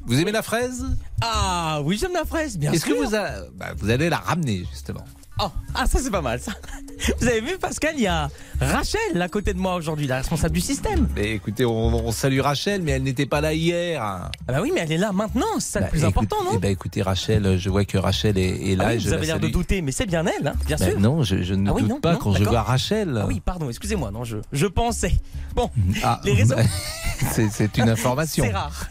vous aimez la fraise? Ah oui, j'aime la fraise, bien Est-ce sûr. que vous a- bah, vous allez la ramener justement Oh, ah ça c'est pas mal ça. Vous avez vu Pascal, il y a Rachel à côté de moi aujourd'hui, la responsable du système. Mais écoutez, on, on salue Rachel, mais elle n'était pas là hier. Ah bah oui, mais elle est là maintenant, c'est ça Bah, le plus écoute- important, non Eh ben écoutez Rachel, je vois que Rachel est, est là. Ah oui, et je Vous la avez l'air de douter, mais c'est bien elle, hein, bien Bah, sûr. non, je, je ne Ah oui, doute non, pas non, quand je vois Rachel. Ah oui, pardon, excusez-moi, non, je, je pensais. Bon, Ah, les réseaux. bah, c'est c'est une information. C'est rare.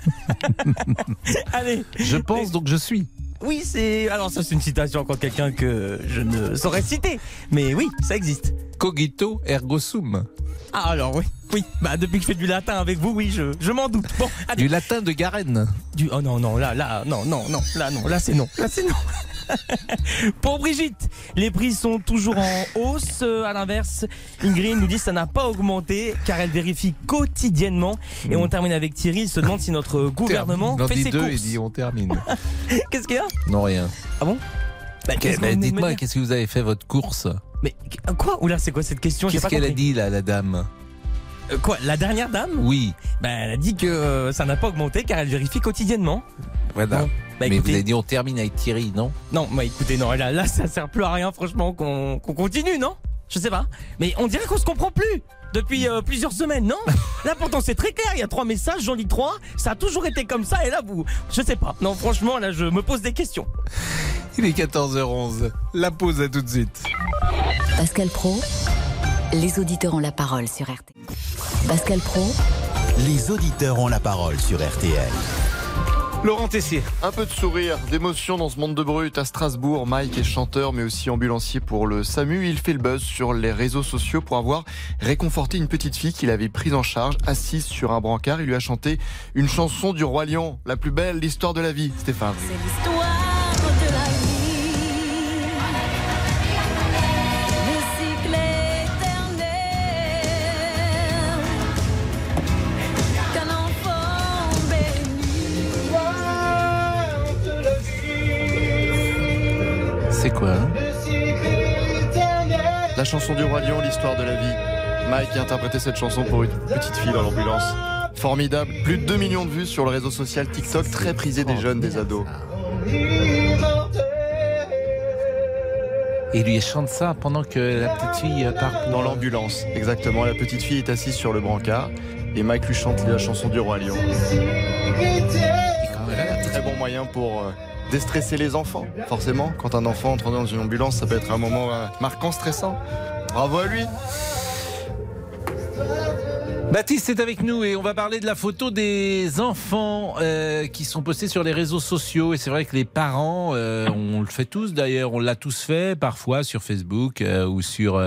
Allez. Je pense donc je suis. Oui, c'est. Alors, ça, c'est une citation encore de quelqu'un que je ne saurais citer. Mais oui, ça existe. Cogito ergo sum. Ah, alors, oui. Oui, bah, depuis que je fais du latin avec vous, oui, je, je m'en doute. Bon, allez. Du latin de Garenne. Du... Oh non, non, là, là, non, non, non, là, non, là, c'est non. Là, c'est non. Pour Brigitte, les prix sont toujours en hausse. Euh, À l'inverse, Ingrid nous dit que ça n'a pas augmenté car elle vérifie quotidiennement. Et on termine avec Thierry. Il se demande si notre gouvernement fait ses deux, courses. il dit on termine. Qu'est-ce qu'il y a? Non rien. Ah bon? Bah, bah, Dites-moi, qu'est-ce que vous avez fait votre course? Mais quoi? Oula, c'est quoi cette question? Qu'est-ce qu'elle a dit là, la dame? Euh, Quoi La dernière dame? Oui. Bah, elle a dit que euh, ça n'a pas augmenté car elle vérifie quotidiennement. Voilà. Bon, bah, Mais vous avez dit on termine avec Thierry, non? Non, bah écoutez, non, là, là ça sert plus à rien, franchement, qu'on qu'on continue, non? Je sais pas. Mais on dirait qu'on se comprend plus depuis euh, plusieurs semaines, non? Là, pourtant, c'est très clair, il y a trois messages, j'en lis trois, ça a toujours été comme ça, et là, vous. Je sais pas. Non, franchement, là, je me pose des questions. Il est 14h11. La pause à tout de suite. Pascal Pro, les auditeurs ont la parole sur RT. Pascal Pro, Les auditeurs ont la parole sur RTL. Laurent Tessier. Un peu de sourire, d'émotion dans ce monde de brut. À Strasbourg, Mike est chanteur mais aussi ambulancier pour le SAMU. Il fait le buzz sur les réseaux sociaux pour avoir réconforté une petite fille qu'il avait prise en charge, assise sur un brancard. Il lui a chanté une chanson du Roi Lion, la plus belle, l'histoire de la vie. Stéphane. l'histoire C'est quoi hein La chanson du Roi Lion, l'histoire de la vie. Mike a interprété cette chanson pour une petite fille dans l'ambulance. Formidable. Plus de 2 millions de vues sur le réseau social TikTok, très prisé des jeunes, des ados. Et il lui chante ça pendant que la petite fille euh, part Dans l'ambulance, exactement. La petite fille est assise sur le brancard et Mike lui chante la chanson du Roi Lion. Très bon moyen pour euh, déstresser les enfants. Forcément, quand un enfant entre dans une ambulance, ça peut être un moment euh, marquant, stressant. Bravo à lui. Baptiste est avec nous et on va parler de la photo des enfants euh, qui sont postés sur les réseaux sociaux. Et c'est vrai que les parents, euh, on le fait tous d'ailleurs, on l'a tous fait parfois sur Facebook ou sur...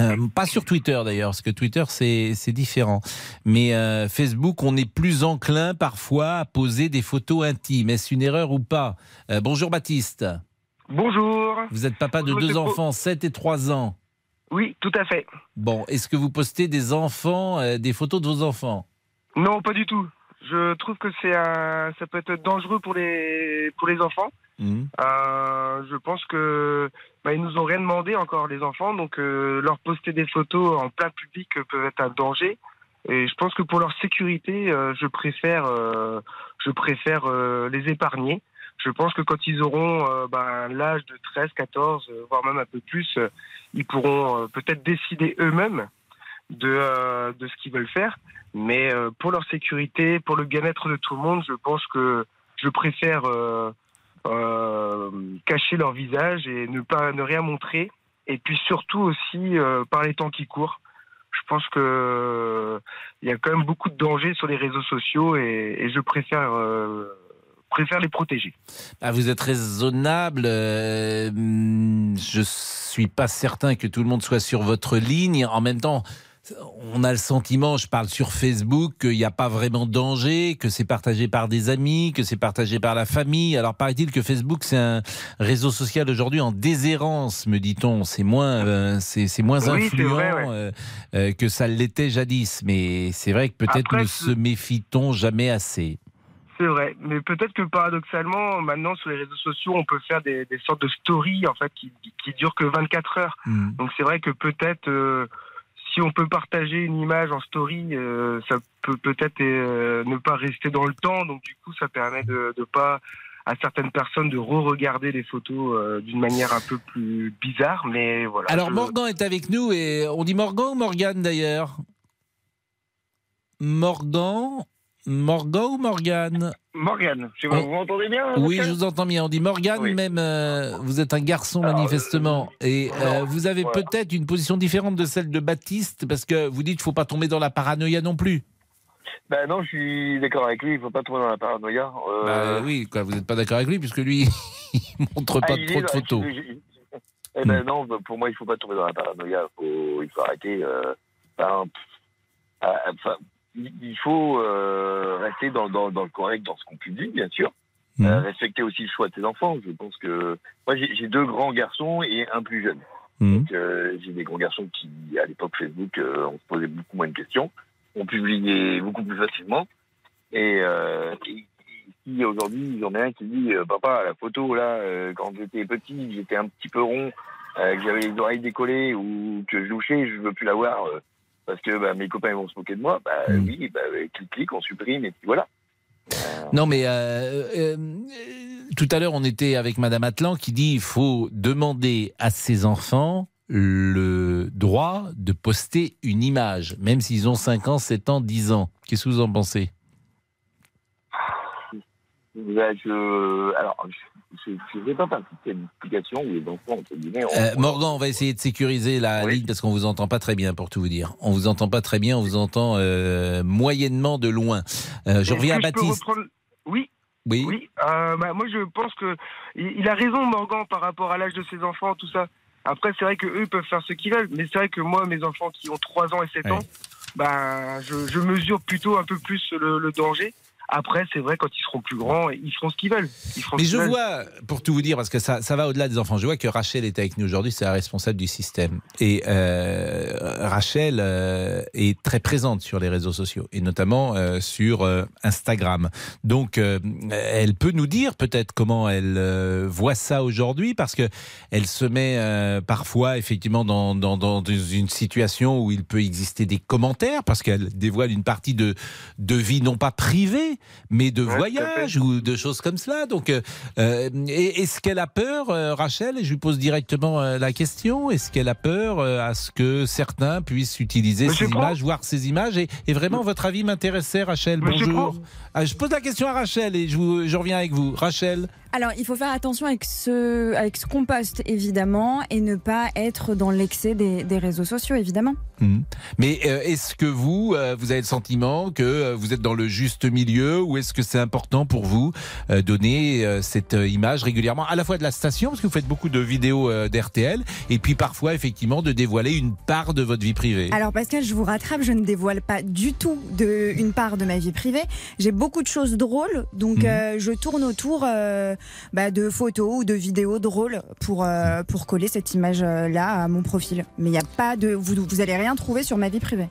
euh, pas sur Twitter d'ailleurs, parce que Twitter c'est différent. Mais euh, Facebook, on est plus enclin parfois à poser des photos intimes. Est-ce une erreur ou pas? Euh, Bonjour Baptiste. Bonjour. Vous êtes papa de Bonjour, deux enfants, 7 et 3 ans. Oui, tout à fait. Bon, est-ce que vous postez des enfants, des photos de vos enfants? Non, pas du tout. Je trouve que c'est un, ça peut être dangereux pour les pour les enfants. Mhm. Euh, je pense que bah, ils nous ont rien demandé encore les enfants, donc euh, leur poster des photos en plein public euh, peut être un danger. Et je pense que pour leur sécurité, je préfère je préfère les épargner. Je pense que quand ils auront l'âge de 13, 14, euh, voire même un peu plus, ils pourront peut-être décider eux-mêmes de, ce qu'ils veulent faire. Mais pour leur sécurité, pour le bien-être de tout le monde, je pense que je préfère cacher leur visage et ne pas ne rien montrer. Et puis surtout aussi euh, par les temps qui courent. Je pense que euh, il y a quand même beaucoup de dangers sur les réseaux sociaux et, et je préfère euh, préfère les protéger. Ah, vous êtes raisonnable. euh, hum, je suis pas certain que tout le monde soit sur votre ligne. En même temps, on a le sentiment, je parle sur Facebook, qu'il n'y a pas vraiment de danger, que c'est partagé par des amis, que c'est partagé par la famille. Alors paraît-il que Facebook c'est un réseau social aujourd'hui en déshérence, me dit-on. C'est moins, euh, c'est moins Oui, influent vrai, ouais. euh, euh, que ça l'était jadis. Mais c'est vrai que peut-être ne se méfie-t-on jamais assez. C'est vrai, mais peut-être que paradoxalement, maintenant sur les réseaux sociaux, on peut faire des, des sortes de stories en fait qui, qui durent que 24 heures. Mm. Donc c'est vrai que peut-être euh, si on peut partager une image en story, euh, ça peut peut-être euh, ne pas rester dans le temps. Donc du coup, ça permet de, pas à certaines personnes de re-regarder les photos euh, d'une manière un peu plus bizarre. Mais voilà. Alors je- Morgan est avec nous et on dit Morgan ou Morgane d'ailleurs? Morgan Morgan ou Morgane Morgane, je sais pas, vous m'entendez bien Oui, je vous entends bien. On dit Morgane, même euh, vous êtes un garçon manifestement. et euh, vous avez voilà. peut-être une position différente de celle de Baptiste parce que vous dites qu'il ne faut pas tomber dans la paranoïa non plus. Ben non, je suis d'accord avec lui, il faut pas tomber dans la paranoïa. Euh, Bah oui, quoi, vous n'êtes pas d'accord avec lui puisque lui, il montre pas ah, il trop de photos. Eh ben non, bah, pour moi, il faut pas tomber dans la paranoïa. Faut, il faut arrêter. euh, pff, ah, enfin, il faut euh, rester dans, dans, dans le correct, dans ce qu'on publie, bien sûr. Euh, respecter aussi le choix de ses enfants. Je pense que moi, j'ai deux grands garçons et un plus jeune. Donc, euh, j'ai des grands garçons qui, à l'époque Facebook, euh, on se posait beaucoup moins de questions, on publiait beaucoup plus facilement. Et, euh, et- et si aujourd'hui j'en ai un qui dit euh, papa la photo là euh, quand j'étais petit j'étais un petit peu rond euh, que j'avais les oreilles décollées ou que je louchais je veux plus la voir parce que bah, mes copains vont se moquer de moi. Bah oui bah clic clic on supprime et puis voilà. Non, mais euh, euh, tout à l'heure, on était avec Madame Atlan qui dit il faut demander à ses enfants le droit de poster une image, même s'ils ont 5 ans, 7 ans, 10 ans. Qu'est-ce que vous en pensez? Bah, je alors je ne pas participer à une explication où les enfants entre guillemets Euh, Morgan, on va essayer de sécuriser la ligne parce qu'on vous entend pas très bien, pour tout vous dire. On vous entend pas très bien, on vous entend euh, moyennement de loin. Euh, je reviens à Baptiste. reprendre- Oui. Oui. Oui. bah, moi, je pense que il a raison, Morgan, par rapport à l'âge de ses enfants, tout ça. Après, c'est vrai que eux peuvent faire ce qu'ils veulent, mais c'est vrai que moi, mes enfants qui ont 3 ans et 7 ans, ben, je, je mesure plutôt un peu plus le, le danger. Après, c'est vrai, quand ils seront plus grands, ils feront ce qu'ils veulent. Ils feront Mais je veulent. vois, pour tout vous dire, parce que ça, ça va au-delà des enfants, je vois que Rachel est avec nous aujourd'hui, c'est la responsable du système. Et euh, Rachel euh, est très présente sur les réseaux sociaux, et notamment euh, sur euh, Instagram. Donc, euh, elle peut nous dire peut-être comment elle euh, voit ça aujourd'hui, parce que elle se met euh, parfois effectivement dans, dans, dans une situation où il peut exister des commentaires, parce qu'elle dévoile une partie de, de vie non pas privée, mais de voyage ou de choses comme cela. Donc, euh, euh, est-ce qu'elle a peur, euh, Rachel? Et je lui pose directement la question. Est-ce qu'elle a peur à ce que certains puissent utiliser ces images, voir ces images? Et, et vraiment, votre avis m'intéressait, Rachel. Bonjour. Ah, je pose la question à Rachel et je, vous- je reviens avec vous. Rachel Alors, il faut faire attention avec ce, avec ce qu'on poste, évidemment, et ne pas être dans l'excès des, des réseaux sociaux, évidemment. Mhm. Mais euh, est-ce que vous, euh, vous avez le sentiment que euh, vous êtes dans le juste milieu ou est-ce que c'est important pour vous euh, donner euh, cette image régulièrement, à la fois de la station, parce que vous faites beaucoup de vidéos euh, d'RTL, et puis parfois effectivement de dévoiler une part de votre vie privée? Alors, Pascal, je vous rattrape, je ne dévoile pas du tout de, une part de ma vie privée. J'ai beaucoup de choses drôles, donc Mhm. euh, je tourne autour euh, bah, de photos ou de vidéos drôles pour, euh, pour coller cette image-là à mon profil. Mais il n'y a pas de. Vous, vous allez rien trouver sur ma vie privée.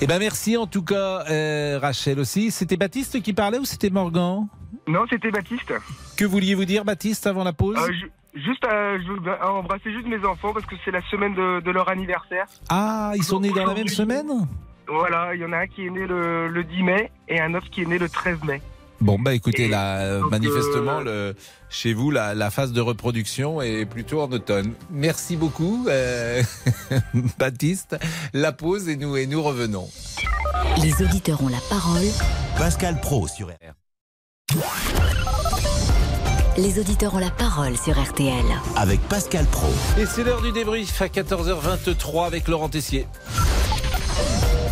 Eh ben merci en tout cas, euh, Rachel aussi. C'était Baptiste qui parlait ou c'était Morgan? Non, c'était Baptiste. Que vouliez-vous dire, Baptiste, avant la pause? Euh, ju- juste, euh, je veux embrasser juste mes enfants parce que c'est la semaine de, de leur anniversaire. Ah, ils sont nés dans la même semaine? Voilà, il y en a un qui est né le, le 10 mai et un autre qui est né le 13 mai. Bon, bah écoutez, là, euh, donc, manifestement, le, chez vous, la, la phase de reproduction est plutôt en automne. Merci beaucoup, euh, Baptiste. La pause et nous, et nous revenons. Les auditeurs ont la parole. Pascal Pro sur R. Les auditeurs ont la parole sur RTL. Avec Pascal Pro. Et c'est l'heure du débrief à 14h23 avec Laurent Tessier.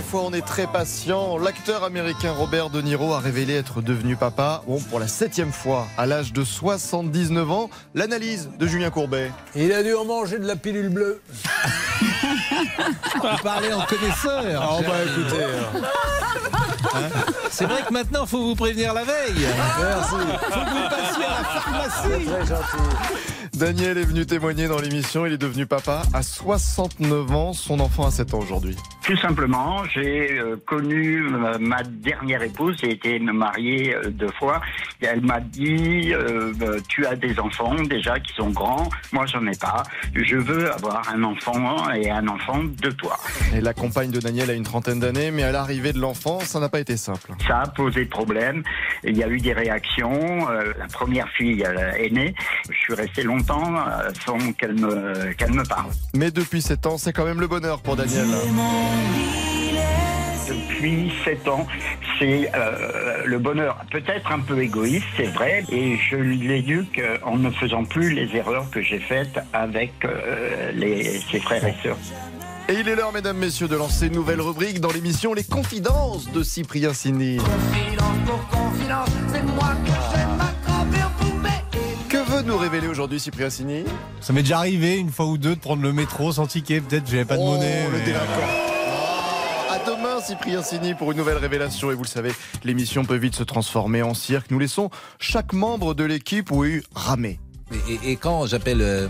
Des fois on est très patient. L'acteur américain Robert De Niro a révélé être devenu papa, bon, pour la septième fois, à l'âge de 79 ans. L'analyse de Julien Courbet. Il a dû en manger de la pilule bleue. Vous parlez en connaisseur. Ah, bah écoutez. Hein C'est vrai que maintenant, faut vous prévenir la veille. Merci. Faut que vous passiez à la pharmacie. Très gentil. Daniel est venu témoigner dans l'émission. Il est devenu papa à 69 ans. Son enfant a 7 ans aujourd'hui. Tout simplement, j'ai euh, connu euh, ma dernière épouse, j'ai été marié euh, deux fois, et elle m'a dit euh, tu as des enfants déjà qui sont grands, moi j'en ai pas, je veux avoir un enfant et un enfant de toi. Et la compagne de Daniel a une trentaine d'années, mais à l'arrivée de l'enfant, ça n'a pas été simple. Ça a posé problème, il y a eu des réactions, la première fille est née, je suis resté longtemps euh, sans qu'elle me, qu'elle me parle. Mais depuis 7 ans, c'est quand même le bonheur pour Daniel. Depuis 7 ans, c'est euh, le bonheur, peut-être un peu égoïste, c'est vrai, et je l'éduque en ne faisant plus les erreurs que j'ai faites avec euh, les, ses frères et sœurs. Et il est l'heure, mesdames, messieurs, de lancer une nouvelle rubrique dans l'émission Les Confidences de Cyprien Sini. Que nous révéler aujourd'hui Cyprien Sini Ça m'est déjà arrivé une fois ou deux de prendre le métro sans ticket. Peut-être j'avais pas de Oh, monnaie. le mais- délinquant. À demain, Cyprien Sini, pour une nouvelle révélation. Et vous le savez, l'émission peut vite se transformer en cirque. Nous laissons chaque membre de l'équipe, oui, ramer. Et, et- et quand j'appelle euh, euh,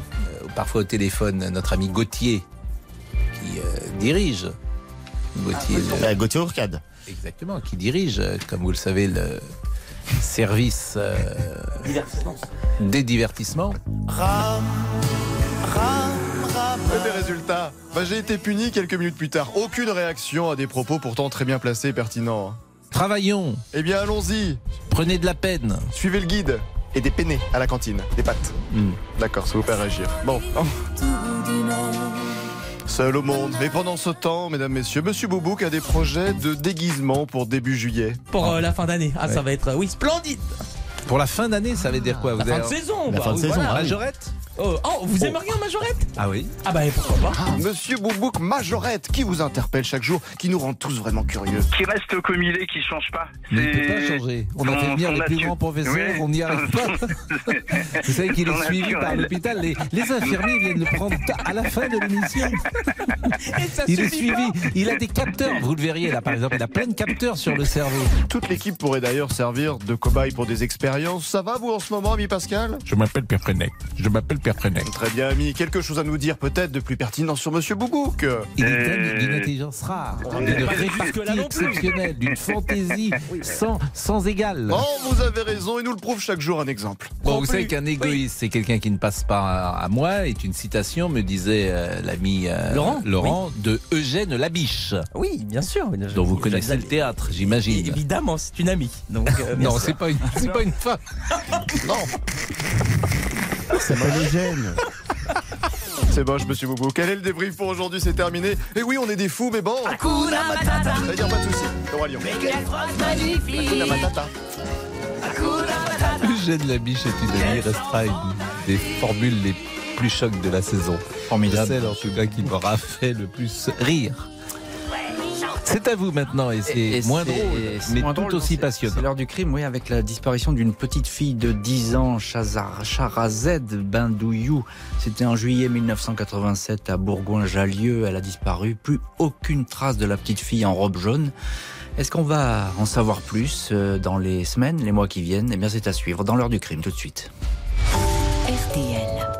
parfois au téléphone notre ami Gauthier, qui euh, dirige. Gauthier, le- Gauthier Ourcade. Exactement, qui dirige, comme vous le savez, le service euh, des divertissements. Et les résultats bah, J'ai été puni quelques minutes plus tard. Aucune réaction à des propos pourtant très bien placés et pertinents. Travaillons. Eh bien, allons-y. Prenez de la peine. Suivez le guide. Et des penne à la cantine. Des pâtes. Hmm. D'accord, ça vous fait réagir. Bon. Seul au monde. Mais pendant ce temps, mesdames, messieurs, Monsieur Boubouk a des projets de déguisement pour début juillet. Pour euh, la fin d'année. Ah, ça va être, euh, oui, splendide. Pour la fin d'année, ça veut dire quoi La vous fin avez- de saison. La bah, fin de oui, saison. voilà. Majorette Oh, oh, vous aimeriez un majorette? Ah oui. Ah bah pourquoi pas Monsieur Boubouk Majorette, qui vous interpelle chaque jour, qui nous rend tous vraiment curieux? Qui reste comme il est, qui change pas. Mais il ne C'est peut pas changer. On a son- fait venir son les plus natu- grands professeurs, Oui. on n'y arrive pas. Vous savez qu'il Son est suivi par naturel. l'hôpital. Les, les infirmiers viennent le prendre à la fin de l'émission. Il est suivi. Il a des capteurs. Vous le verriez là, par exemple. Il a plein de capteurs sur le cerveau. Toute l'équipe pourrait d'ailleurs servir de cobaye pour des Ça va vous en ce moment, ami Pascal? Je m'appelle Pierre Frenec. Je m'appelle Pierre Frenec. Très bien, ami. Quelque chose à nous dire peut-être de plus pertinent sur Monsieur Boubouk? Il est dingue d'une intelligence rare, d'une répartie exceptionnelle, d'une fantaisie sans, sans égale. Oh, vous avez raison, il nous le prouve chaque jour un exemple. Bon, vous savez qu'un égoïste, c'est quelqu'un qui ne passe pas à, moi, est une citation, me disait euh, l'ami euh, Laurent de Eugène Labiche. Oui, bien sûr. dont vous connaissez le théâtre, j'imagine. Évidemment, c'est une amie. Donc, euh, non, c'est pas une, c'est pas une femme. non. Ça s'appelle Eugène. C'est moche, monsieur Boubou. Quel est le débrief pour aujourd'hui C'est terminé. Et oui, on est des fous, mais bon. Hakuna Matata. C'est-à-dire pas de soucis. Le roi lion. Mais quelle phrase magnifique. Hakuna Matata. Eugène Labiche est une amie, restera une des formules les plus chocs de la saison. Formidable. Celle en tout cas qui m'aura fait le plus rire. C'est à vous maintenant et c'est moins c'est- drôle, c'est mais moins tout drôle, aussi c'est- passionnant. C'est l'heure du crime, oui, avec la disparition d'une petite fille de 10 ans, Chazar, Charazed Bindouillou. C'était en juillet 1987 à Bourgoin-Jallieu. Elle a disparu. Plus aucune trace de la petite fille en robe jaune. Est-ce qu'on va en savoir plus euh, dans les semaines, les mois qui viennent? Eh bien, c'est à suivre dans l'heure du crime tout de suite. RTL.